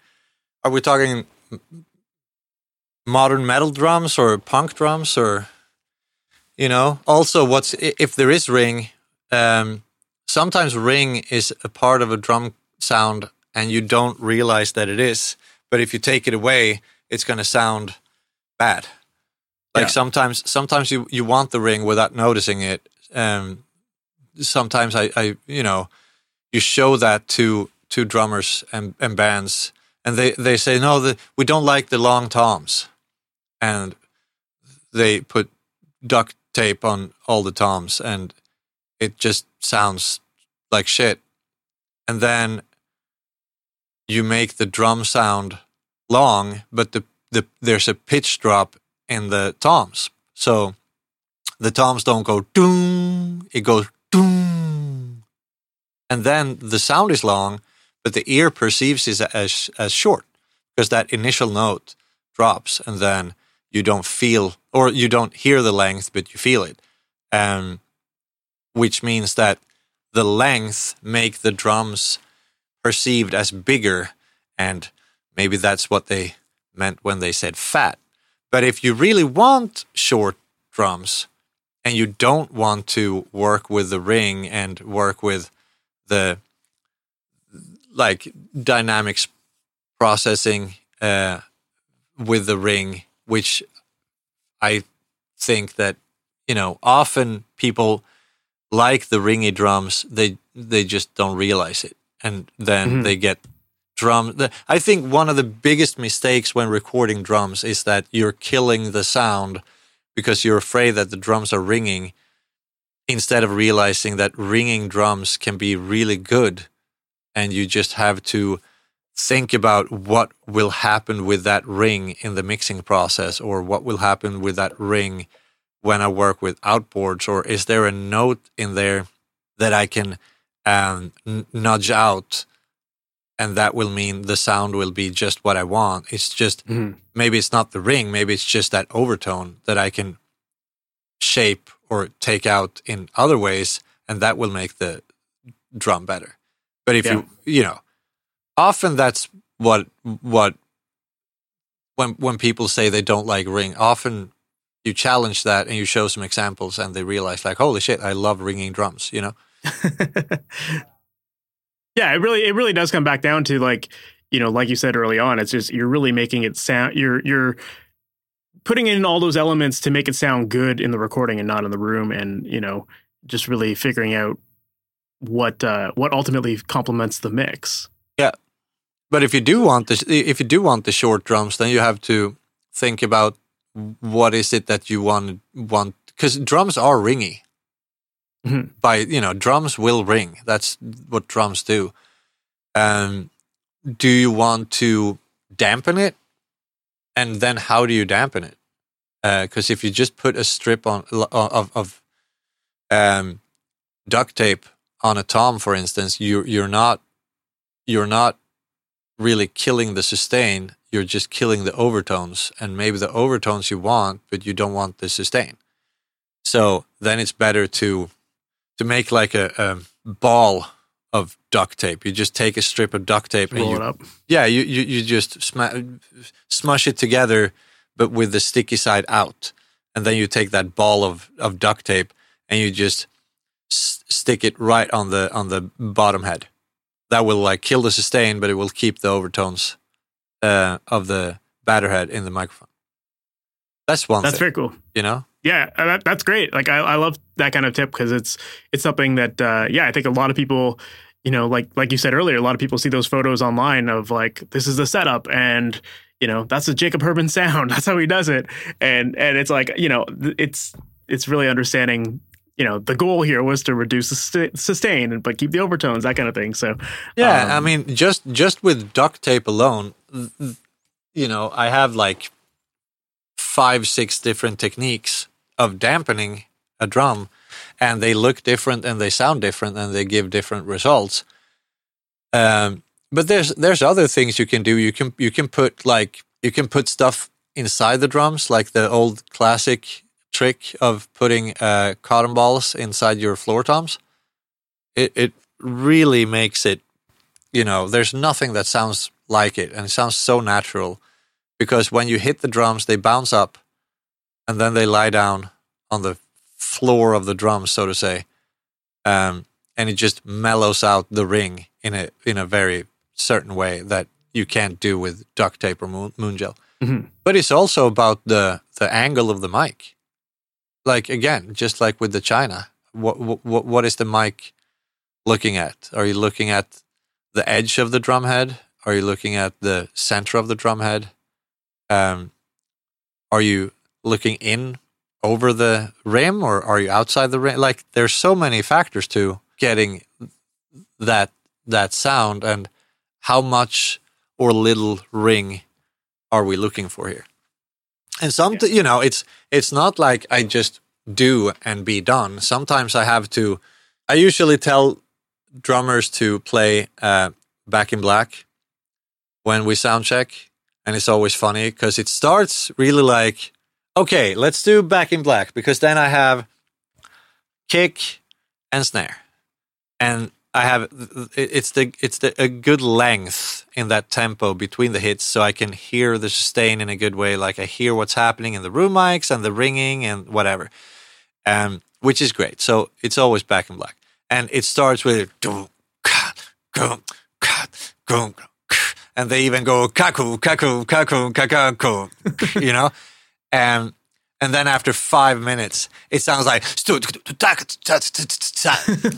are we talking modern metal drums or punk drums or you know? Also, what's if there is ring? Um, sometimes ring is a part of a drum sound, and you don't realize that it is. But if you take it away, it's going to sound bad. Like Yeah. sometimes, sometimes you you want the ring without noticing it. Um, sometimes I, I, you know, you show that to to drummers and, and bands, and they, they say no, the, we don't like the long toms, and they put duct tape on all the toms and it just sounds like shit. And then you make the drum sound long, but the, the there's a pitch drop in the toms. So the toms don't go doom, it goes doom. And then the sound is long, but the ear perceives it as as short because that initial note drops and then you don't feel or you don't hear the length, but you feel it. Um, which means that the length make the drums perceived as bigger and maybe that's what they meant when they said fat but if you really want short drums and you don't want to work with the ring and work with the like dynamics processing uh, with the ring which i think that you know often people like the ringy drums, they they just don't realize it, and then mm-hmm. they get drum. I think one of the biggest mistakes when recording drums is that you're killing the sound because you're afraid that the drums are ringing, instead of realizing that ringing drums can be really good, and you just have to think about what will happen with that ring in the mixing process or what will happen with that ring when I work with outboards, or is there a note in there that I can um, nudge out, and that will mean the sound will be just what I want? It's just mm-hmm. maybe it's not the ring, maybe it's just that overtone that I can shape or take out in other ways, and that will make the drum better. But if yeah. you you know, often that's what what when when people say they don't like ring, often you challenge that and you show some examples and they realize like holy shit i love ringing drums you know yeah it really it really does come back down to like you know like you said early on it's just you're really making it sound you're you're putting in all those elements to make it sound good in the recording and not in the room and you know just really figuring out what uh what ultimately complements the mix. Yeah. But if you do want the if you do want the short drums then you have to think about what is it that you want want because drums are ringy mm-hmm. by you know drums will ring. That's what drums do. Um do you want to dampen it? And then how do you dampen it? Because uh, if you just put a strip on of, of um, duct tape on a tom for instance you you're not you're not really killing the sustain. You're just killing the overtones. And maybe the overtones you want but you don't want the sustain. So then it's better to to make like a, a ball of duct tape you just take a strip of duct tape Roll and you, it up. yeah you, you, you just sm- smush it together but with the sticky side out and then you take that ball of, of duct tape and you just s- stick it right on the on the bottom head that will like kill the sustain but it will keep the overtones uh, of the batter head in the microphone. That's one. That's thing, very cool. You know. Yeah, uh, that, that's great. Like I, I love that kind of tip because it's it's something that uh, yeah I think a lot of people you know like like you said earlier a lot of people see those photos online of like this is the setup and you know that's a Jakob Herrmann sound. That's how he does it. And and it's like you know it's it's really understanding you know the goal here was to reduce the sustain but keep the overtones that kind of thing. So yeah um, i mean just just with duct tape alone you know i have like five six different techniques of dampening a drum and they look different and they sound different and they give different results. Um, but there's there's other things you can do. You can you can put like you can put stuff inside the drums like the old classic trick of putting uh, cotton balls inside your floor toms, it it really makes it. You know, there's nothing that sounds like it, and it sounds so natural because when you hit the drums, they bounce up, and then they lie down on the floor of the drums, so to say, um, and it just mellows out the ring in a in a very certain way that you can't do with duct tape or moon, moon gel. Mm-hmm. But it's also about the the angle of the mic like again, just like with the China, what what what is the mic looking at? Are you looking at the edge of the drum head? Are you looking at the center of the drum head? Um, are you looking in over the rim or are you outside the rim? Like there's so many factors to getting that that sound and how much or little ring are we looking for here? And some, Yeah. you know, it's it's not like I just do and be done. Sometimes I have to. I usually tell drummers to play uh, Back in Black when we sound check, and it's always funny because it starts really like, okay, let's do Back in Black because then I have kick and snare, and I have it's the it's the a good length in that tempo between the hits, so I can hear the sustain in a good way. Like I hear what's happening in the room mics and the ringing and whatever, um, which is great. So it's always back in black, and it starts with and they even go kaku kaku kaku kakaku, you know, and and then after five minutes, it sounds like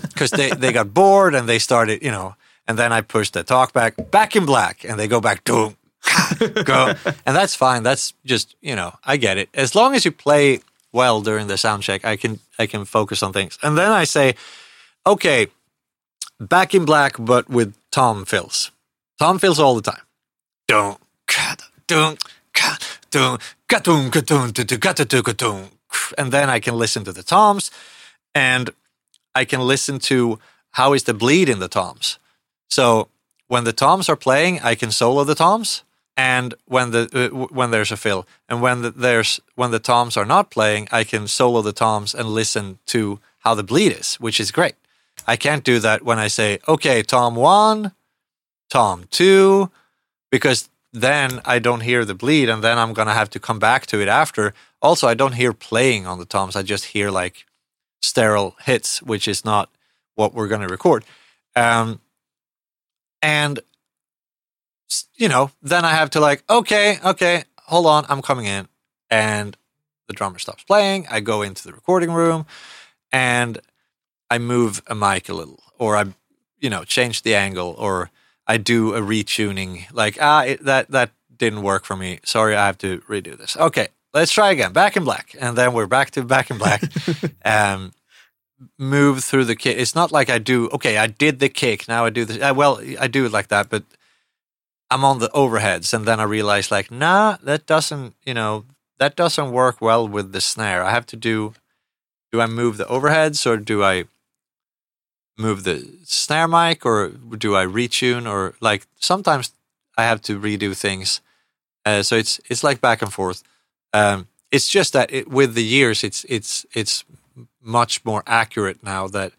because they, they got bored and they started, you know, and then I pushed the talk back, back in black, and they go back, do, go, and that's fine. That's just, you know, I get it. As long as you play well during the sound check, I can I can focus on things. And then I say, okay, back in black, but with tom fills. Tom fills all the time. Don't, don't, don't, and then I can listen to the toms, and I can listen to how is the bleed in the toms. So when the toms are playing, I can solo the toms, and when the uh, when there's a fill, and when the, there's when the toms are not playing, I can solo the toms and listen to how the bleed is, which is great. I can't do that when I say, okay, tom one, tom two, because then I don't hear the bleed, and then I'm gonna have to come back to it after. Also, I don't hear playing on the toms. I just hear like sterile hits, which is not what we're gonna record. Um, and you know, then I have to like, okay, okay, hold on, I'm coming in, and the drummer stops playing. I go into the recording room, and I move a mic a little, or I, you know, change the angle, or I do a retuning. Like, ah, it, that that didn't work for me. Sorry, I have to redo this. Okay, let's try again. Back in black, and then we're back to back in black. um, move through the kick. It's not like I do. Okay, I did the kick. Now I do this. Uh, well, I do it like that, but I'm on the overheads, and then I realize, like, nah, that doesn't. You know, that doesn't work well with the snare. I have to do. Do I move the overheads or do I move the snare mic or do I retune or like sometimes I have to redo things. Uh, so it's it's like back and forth. Um, it's just that it, with the years, it's it's it's much more accurate now that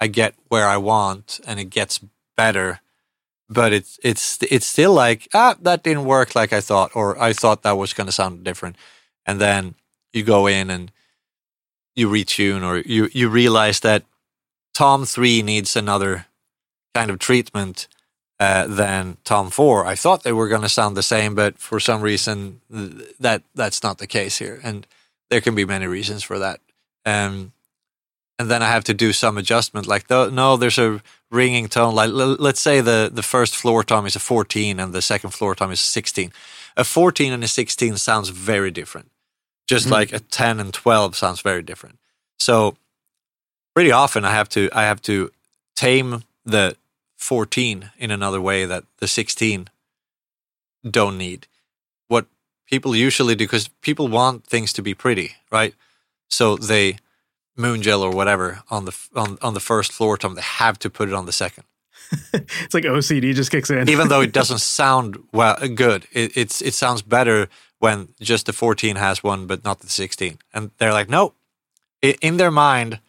I get where I want and it gets better. But it's it's it's still like ah that didn't work like I thought or I thought that was going to sound different, and then you go in and you retune or you you realize that Tom three needs another kind of treatment uh, than Tom four. I thought they were going to sound the same, but for some reason th- that that's not the case here, and there can be many reasons for that. Um, and then I have to do some adjustment. Like, th- no, there's a ringing tone. Like, l- let's say the the first floor tom is a 14 and the second floor tom is a 16. A 14 and a 16 sounds very different. Just Mhm. like a 10 and 12 sounds very different. So pretty often I have to I have to tame the 14 in another way that the 16 don't need. What people usually do because people want things to be pretty, right? So they moon gel or whatever on the on on the first floor tom they have to put it on the second it's like OCD just kicks in. even though it doesn't sound well good it, it's it sounds better when just the 14 has one but not the 16 and they're like no in their mind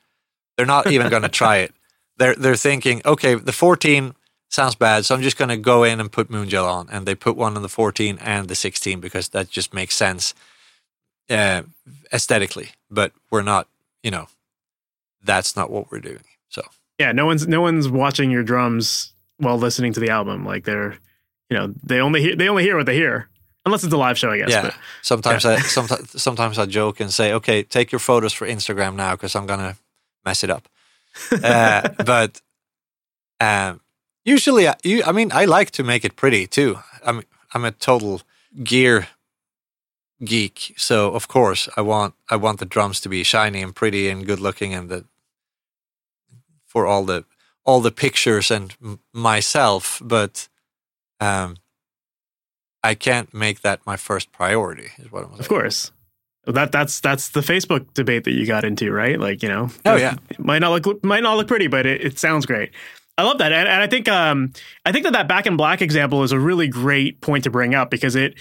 they're not even going to try it they're they're thinking okay the 14 sounds bad so i'm just going to go in and put moon gel on and they put one on the 14 and the 16 because that just makes sense uh, aesthetically but we're not you know that's not what we're doing so yeah, no one's no one's watching your drums while listening to the album. Like they're, you know, they only hear they only hear what they hear, unless it's a live show, I guess. yeah. But Sometimes I sometimes sometimes I joke and say, "Okay, take your photos for Instagram now because I'm gonna mess it up." Uh, but um, usually, I, you, I mean, I like to make it pretty too. I'm I'm a total gear geek, so of course I want I want the drums to be shiny and pretty and good looking, and the for all the all the pictures and myself, but um, I can't make that my first priority. Is what I'm saying. Of course. That that's that's the Facebook debate that you got into, right? Like you know, Oh, yeah. it might not look might not look pretty, but it, it sounds great. I love that, and, and I think um I think that that back in black example is a really great point to bring up because it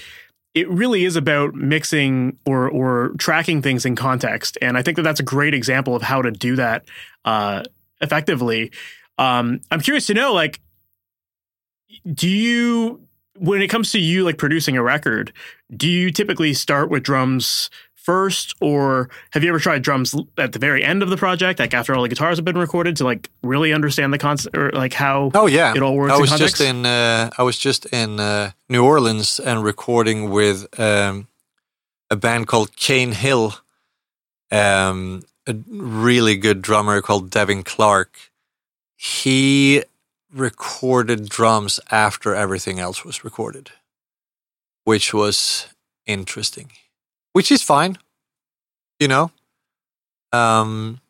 it really is about mixing or or tracking things in context, and I think that that's a great example of how to do that uh, effectively. Um, I'm curious to know, like, do you when it comes to you like producing a record, do you typically start with drums first, or have you ever tried drums at the very end of the project, like after all the guitars have been recorded, to like really understand the concept or like how Oh yeah, it all works I was context? just in uh, I was just in uh, New Orleans and recording with um, a band called Cane Hill, um, a really good drummer called Devin Clark. He recorded drums after everything else was recorded, which was interesting, which is fine, you know. Um,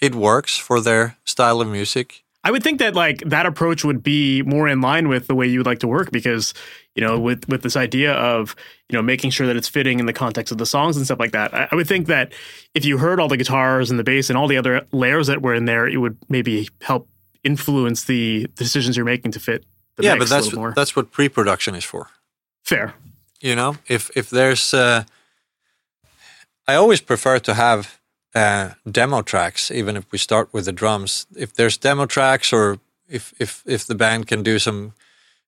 it works for their style of music. I would think that like that approach would be more in line with the way you would like to work because you know with with this idea of you know making sure that it's fitting in the context of the songs and stuff like that. I, I would think that if you heard all the guitars and the bass and all the other layers that were in there, it would maybe help influence the, decisions you're making to fit the yeah, but that's that's what pre-production is for. fair. You know, if if there's, uh, I always prefer to have uh, demo tracks, even if we start with the drums. If there's demo tracks, or if if if the band can do some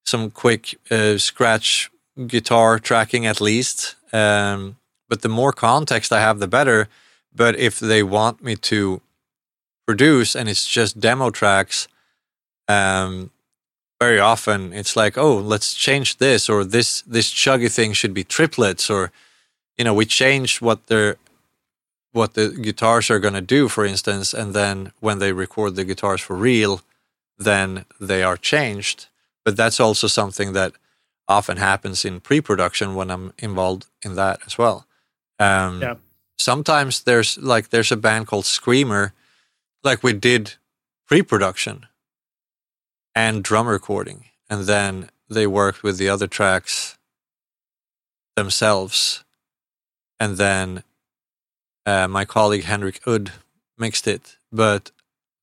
some quick uh, scratch guitar tracking at least. Um, but the more context I have, the better. But if they want me to produce and it's just demo tracks, um, very often it's like, oh, let's change this, or this this chuggy thing should be triplets, or you know, we change what they're what the guitars are going to do, for instance, and then when they record the guitars for real, then they are changed. But that's also something that often happens in pre-production when I'm involved in that as well. Um, Yeah. Sometimes there's like there's a band called Screamer, like we did pre-production and drum recording, and then they worked with the other tracks themselves, and then uh, my colleague Henrik Udd mixed it. But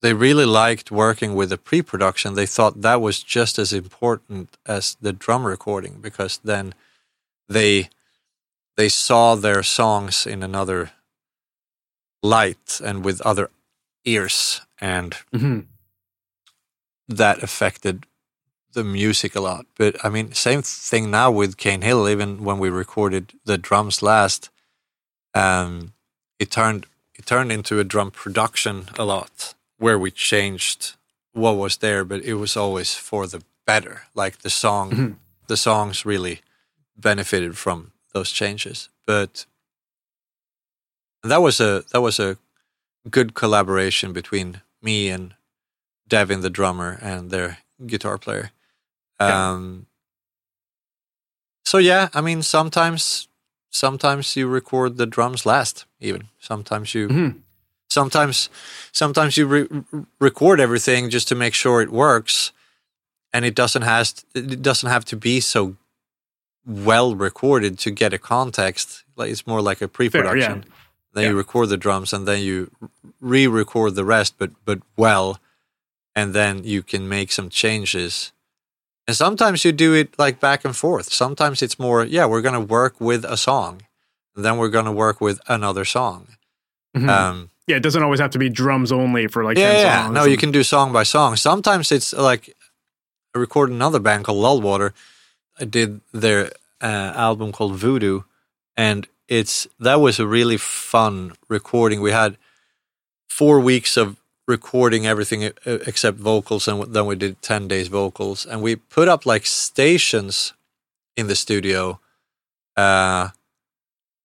they really liked working with the pre-production. They thought that was just as important as the drum recording because then they they saw their songs in another light and with other ears and hmm that affected the music a lot. But I mean, same thing now with Cane Hill. Even when we recorded the drums last, um, it turned it turned into a drum production a lot, where we changed what was there, but it was always for the better. Like the song, Mhm. the songs really benefited from those changes. But that was a that was a good collaboration between me and Devin, the drummer, and their guitar player. Yeah. Um, so yeah, I mean, sometimes sometimes you record the drums last. Even sometimes you Mhm. sometimes sometimes you re- re- record everything just to make sure it works, and it doesn't has it doesn't have to be so well recorded to get a context. Like it's more like a pre-production. Then you record the drums, and then you re-record the rest, but but well, and then you can make some changes. And sometimes you do it like back and forth. Sometimes it's more, yeah, we're gonna work with a song, and then we're gonna work with another song. Mhm. Um, yeah, it doesn't always have to be drums only for like yeah, 10 yeah. songs. No, you can do song by song. Sometimes it's like I recorded another band called Lullwater. I did their uh, album called Voodoo, and it's that was a really fun recording. We had four weeks of recording everything uh, except vocals, and then we did ten days vocals, and we put up like stations in the studio. Uh,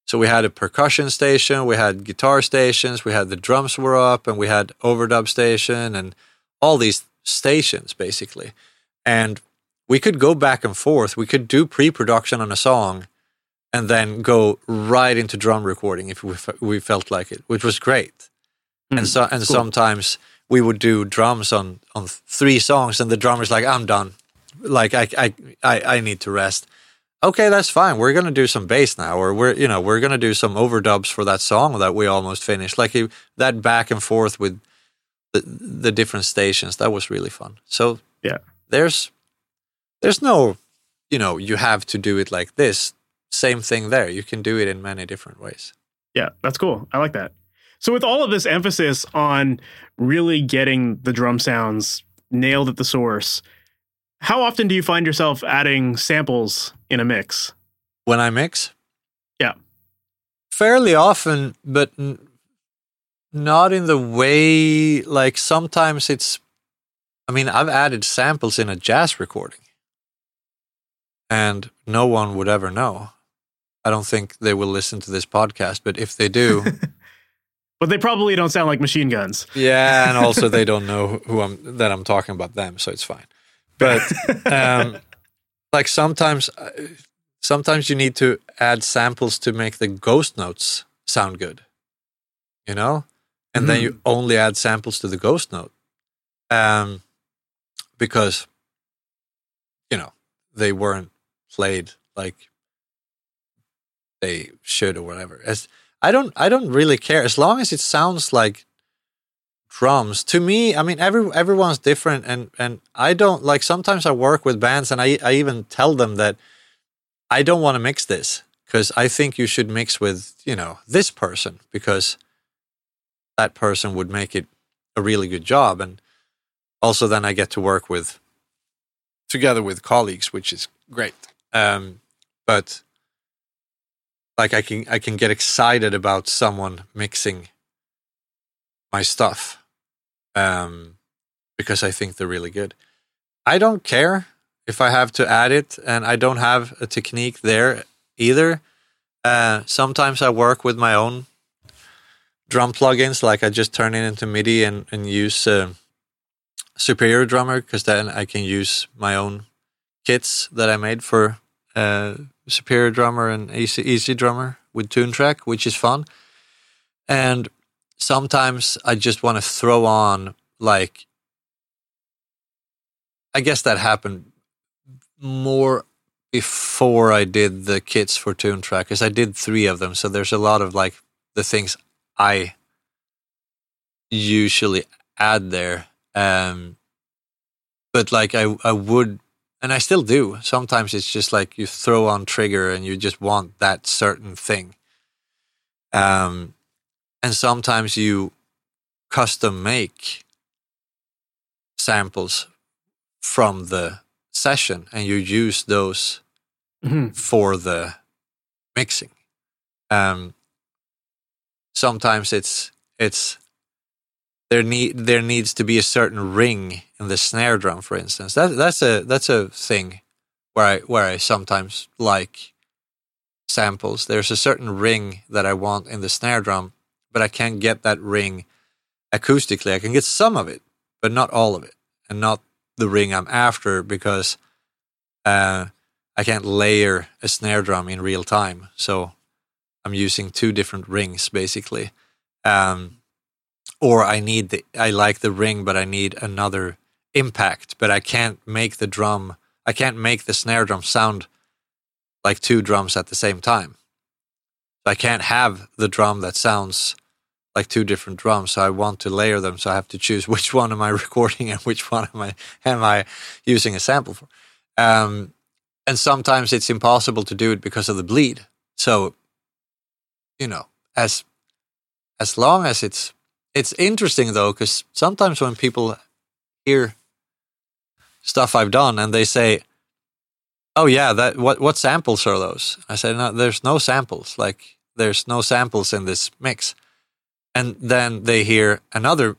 so we had a percussion station, we had guitar stations, we had the drums were up, and we had overdub station, and all these stations basically. And we could go back and forth. We could do pre-production on a song, and then go right into drum recording if we, fe- we felt like it, which was great. Mm, and so and cool. sometimes we would do drums on on three songs, and the drummer's like, "I'm done. Like I I I, I need to rest." Okay, that's fine. We're gonna do some bass now, or we're you know we're gonna do some overdubs for that song that we almost finished. Like that back and forth with the the different stations. That was really fun. So Yeah. there's there's no you know you have to do it like this. Same thing there. You can do it in many different ways. Yeah, that's cool. I like that. So, with all of this emphasis on really getting the drum sounds nailed at the source, how often do you find yourself adding samples in a mix? when I mix. Yeah. Fairly often, but n- not in the way like sometimes it's I mean, I've added samples in a jazz recording. And no one would ever know. I don't think they will listen to this podcast, but if they do, But they probably don't sound like machine guns. yeah, and also they don't know who I'm that I'm talking about them, so it's fine. But um, like sometimes, uh, sometimes you need to add samples to make the ghost notes sound good, you know, and then you only add samples to the ghost note, um, because you know they weren't played like they should or whatever. As I don't, I don't really care. As long as it sounds like drums to me i mean every everyone's different and and i don't like sometimes i work with bands and i i even tell them that i don't want to mix this because i think you should mix with you know this person because that person would make it a really good job. And also then i get to work with together with colleagues which is great. Um but like i can i can get excited about someone mixing my stuff um, because I think they're really good. I don't care if I have to add it, and I don't have a technique there either. Uh, sometimes I work with my own drum plugins, like I just turn it into MIDI and, and use uh, Superior Drummer because then I can use my own kits that I made for uh, Superior Drummer and Easy, EZdrummer with Toontrack, which is fun. And sometimes I just want to throw on like I guess that happened more before I did the kits for Toontrack because I did three of them. So there's a lot of like the things I usually add there. Um, but like I, I would, and I still do. Sometimes it's just like you throw on trigger and you just want that certain thing. Um, and sometimes you custom make samples from the session and you use those Mhm. for the mixing um sometimes it's it's there need there needs to be a certain ring in the snare drum for instance that that's a that's a thing where i where i sometimes like samples there's a certain ring that i want in the snare drum but i can't get that ring acoustically i can get some of it but not all of it and not the ring i'm after because uh I can't layer a snare drum in real time. So I'm using two different rings basically. Um, or I need the, I like the ring, but I need another impact, but I can't make the drum, I can't make the snare drum sound like two drums at the same time. I can't have the drum that sounds like two different drums. So I want to layer them. So I have to choose which one am I recording and which one am I, am I using a sample for. Um, and sometimes it's impossible to do it because of the bleed. So, you know, as as long as it's it's interesting though, because sometimes when people hear stuff I've done and they say, "Oh yeah, that what what samples are those?" I say, "No, there's no samples. Like there's no samples in this mix." And then they hear another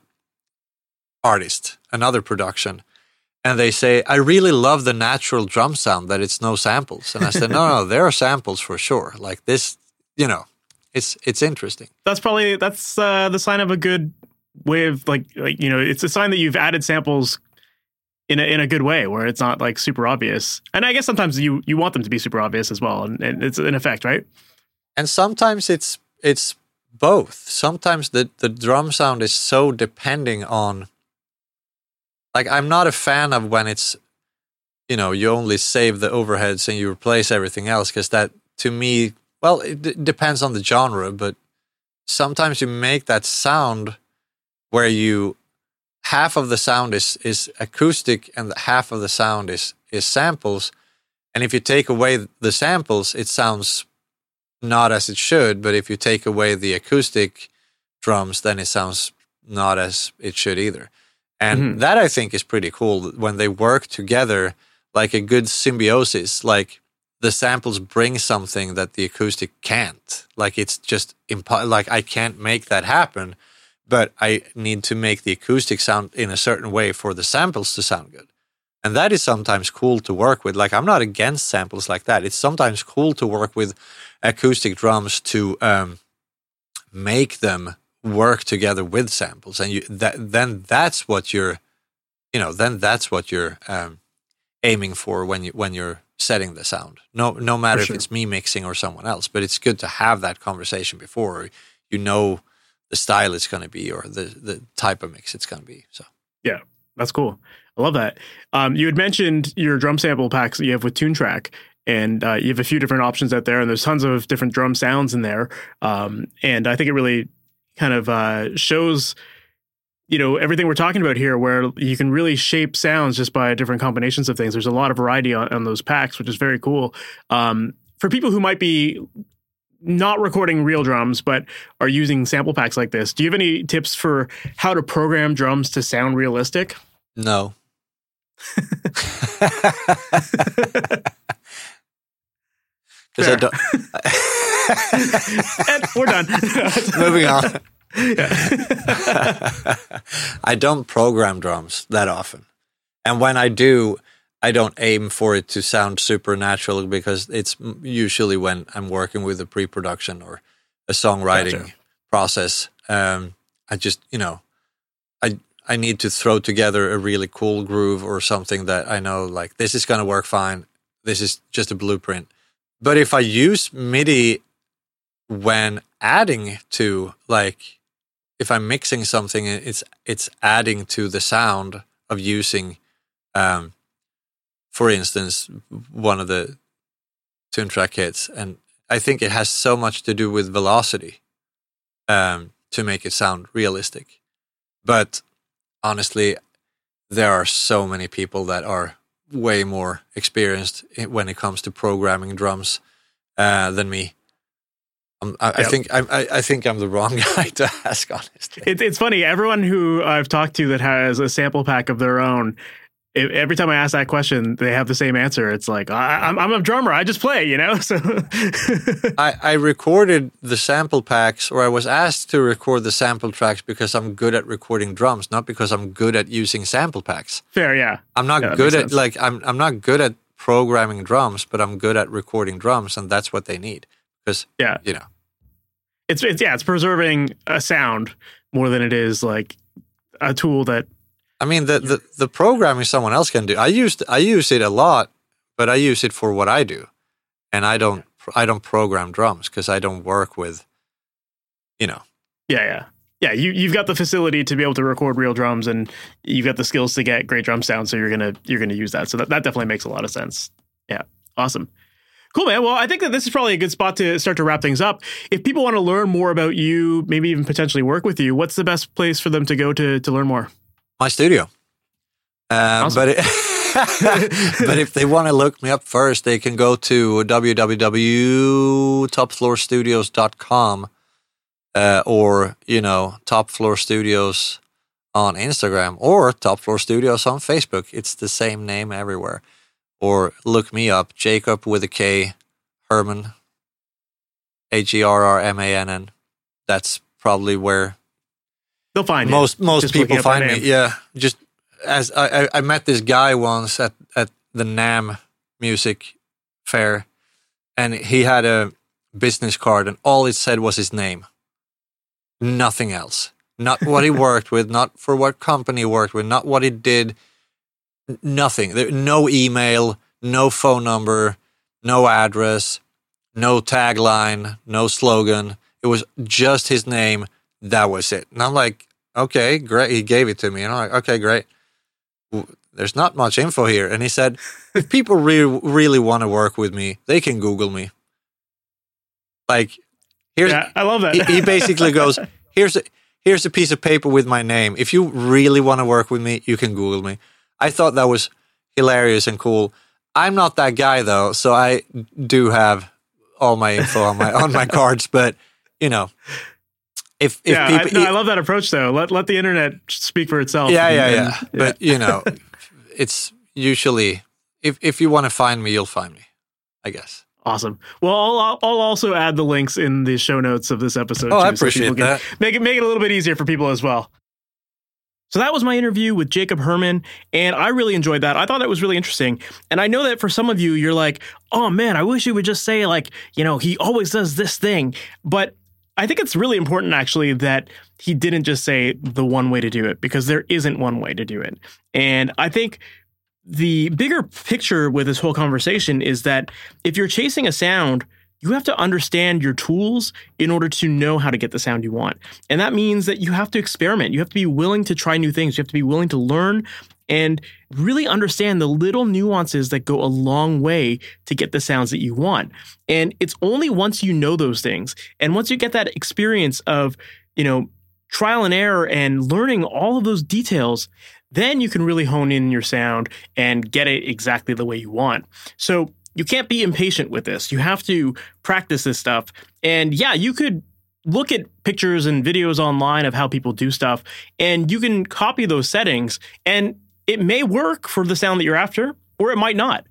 artist, another production, and they say, I really love the natural drum sound that it's no samples. And I said, no, no, there are samples for sure. Like this, you know, it's it's interesting. That's probably that's uh, the sign of a good way of like like you know it's a sign that you've added samples in a, in a good way where it's not like super obvious. And I guess sometimes you you want them to be super obvious as well, and, and it's an effect, right? And sometimes it's it's both. Sometimes the the drum sound is so depending on. Like I'm not a fan of when it's, you know, you only save the overheads and you replace everything else because that to me, well, it d- depends on the genre, but sometimes you make that sound where you half of the sound is is acoustic and half of the sound is is samples and if you take away the samples it sounds not as it should but if you take away the acoustic drums then it sounds not as it should either and mm-hmm. that i think is pretty cool when they work together like a good symbiosis like the samples bring something that the acoustic can't like it's just impo- like i can't make that happen but I need to make the acoustic sound in a certain way for the samples to sound good. And that is sometimes cool to work with. Like I'm not against samples like that. It's sometimes cool to work with acoustic drums to um, make them work together with samples, and you that then that's what you're, you know, then that's what you're um, aiming for when you when you're setting the sound. No, no matter sure. if it's me mixing or someone else, but it's good to have that conversation before you know the style it's going to be or the the type of mix it's going to be. So yeah, that's cool. I love that. Um, you had mentioned your drum sample packs that you have with Toontrack, and uh, you have a few different options out there, and there's tons of different drum sounds in there. Um, and I think it really kind of uh, shows, you know, everything we're talking about here, where you can really shape sounds just by different combinations of things. There's a lot of variety on, on those packs, which is very cool. Um, for people who might be not recording real drums, but are using sample packs like this, do you have any tips for how to program drums to sound realistic? No. Because I don't. and we're done. Moving on. I don't program drums that often. And when I do, I don't aim for it to sound supernatural because it's usually when I'm working with a pre-production or a songwriting gotcha. process. Um, I just, you know, I I need to throw together a really cool groove or something that I know like this is going to work fine. This is just a blueprint. But if I use MIDI when adding to like if I'm mixing something, it's it's adding to the sound of using um, for instance, one of the Toontrack hits, and I think it has so much to do with velocity um, to make it sound realistic. But honestly, there are so many people that are way more experienced when it comes to programming drums uh, than me. Um, I, yep. I, think I, I, think I'm the wrong guy to ask. Honestly, it, it's funny. Everyone who I've talked to that has a sample pack of their own every time I ask that question, they have the same answer. It's like I, am I'm a drummer. I just play, you know. So I, I recorded the sample packs, or I was asked to record the sample tracks because I'm good at recording drums, not because I'm good at using sample packs. Fair, yeah. I'm not good at sense. like I'm I'm not good at programming drums, but I'm good at recording drums, and that's what they need because yeah, you know, it's it's yeah, it's preserving a sound more than it is like a tool that I mean, the, the, the programming someone else can do. I used I use it a lot, but I use it for what I do, and I don't I don't program drums because I don't work with, you know. Yeah, yeah, yeah. You you've got the facility to be able to record real drums, and you've got the skills to get great drum sound. So you're gonna you're gonna use that. So that, that definitely makes a lot of sense. Yeah, awesome. Cool, man. Well, I think that this is probably a good spot to start to wrap things up. If people want to learn more about you, maybe even potentially work with you, what's the best place for them to go to to learn more? my studio. Uh, awesome. But it, but if they want to look me up first, they can go to www.topfloorstudios.com uh, or you know Top Floor Studios on Instagram or Top Floor Studios on Facebook. It's the same name everywhere. Or look me up, Jakob with a K, Herrmann, H E R R M A N N. That's probably where They'll find most it. most just people find me. Yeah, just as I, I met this guy once at at the NAMM music fair, and he had a business card, and all it said was his name. Nothing else. Not what he worked with, not for what company he worked with, not what he did. Nothing. There, no email, no phone number, no address, no tagline, no slogan. It was just his name. That was it. And I'm like, okay, great. He gave it to me. And I'm like, okay, great. There's not much info here. And he said, if people really, really want to work with me, they can Google me. Like, here's, yeah, I love that. he, he basically goes, here's a, here's a piece of paper with my name. If you really want to work with me, you can Google me. I thought that was hilarious and cool. I'm not that guy though, so I do have all my info on my on my cards. But you know, if if yeah, people, I, no, I love that approach though. Let let the internet speak for itself. yeah, yeah, and- yeah. But you know, it's usually if if you want to find me, you'll find me. I guess. Awesome. Well, I'll, I'll also add the links in the show notes of this episode. Oh, I too, so appreciate can that. Make it make it a little bit easier for people as well. So that was my interview with Jakob Herrmann, and I really enjoyed that. I thought that was really interesting. And I know that for some of you, you're like, oh man, I wish he would just say, like, you know, he always does this thing. But I think it's really important actually that he didn't just say the one way to do it because there isn't one way to do it. And I think the bigger picture with this whole conversation is that if you're chasing a sound, you have to understand your tools in order to know how to get the sound you want. And that means that you have to experiment. You have to be willing to try new things. You have to be willing to learn and really understand the little nuances that go a long way to get the sounds that you want. And it's only once you know those things and once you get that experience of, you know, trial and error and learning all of those details, then you can really hone in your sound and get it exactly the way you want. So you can't be impatient with this. You have to practice this stuff. And yeah, you could look at pictures and videos online of how people do stuff, and you can copy those settings, and it may work for the sound that you're after, or it might not.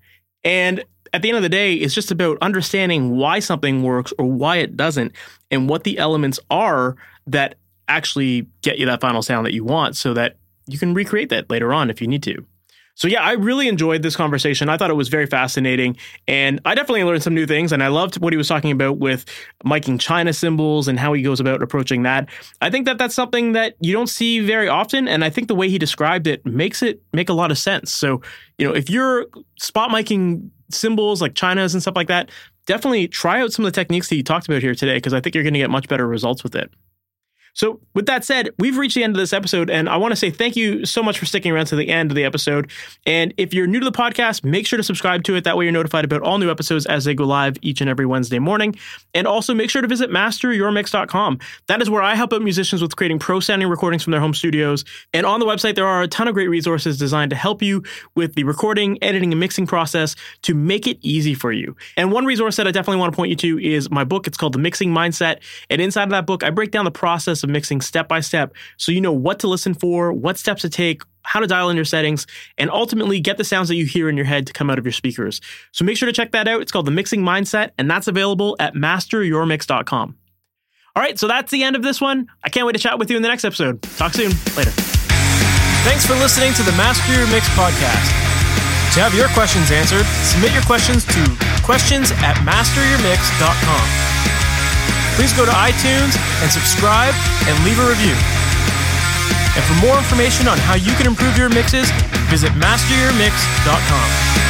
And at the end of the day, it's just about understanding why something works or why it doesn't, and what the elements are that actually get you that final sound that you want so that you can recreate that later on if you need to. So yeah, I really enjoyed this conversation. I thought it was very fascinating, and I definitely learned some new things. And I loved what he was talking about with miking China cymbals and how he goes about approaching that. I think that that's something that you don't see very often, and I think the way he described it makes it make a lot of sense. So you know, if you're spot miking cymbals like China's and stuff like that, definitely try out some of the techniques that he talked about here today because I think you're going to get much better results with it. So, with that said, we've reached the end of this episode, and I want to say thank you so much for sticking around to the end of the episode. And if you're new to the podcast, make sure to subscribe to it. That way, you're notified about all new episodes as they go live each and every Wednesday morning. And also, make sure to visit masteryourmix.com. That is where I help out musicians with creating pro sounding recordings from their home studios. And on the website, there are a ton of great resources designed to help you with the recording, editing, and mixing process to make it easy for you. And one resource that I definitely want to point you to is my book. It's called The Mixing Mindset. And inside of that book, I break down the of mixing step by step so you know what to listen for, what steps to take, how to dial in your settings, and ultimately get the sounds that you hear in your head to come out of your speakers. So make sure to check that out. It's called The Mixing Mindset, and that's available at masteryourmix.com. All right, so that's the end of this one. I can't wait to chat with you in the next episode. Talk soon. Later. Thanks for listening to the Master Your Mix podcast. To have your questions answered, submit your questions to questions at masteryourmix.com. Please go to iTunes and subscribe and leave a review. And for more information on how you can improve your mixes, visit masteryourmix.com.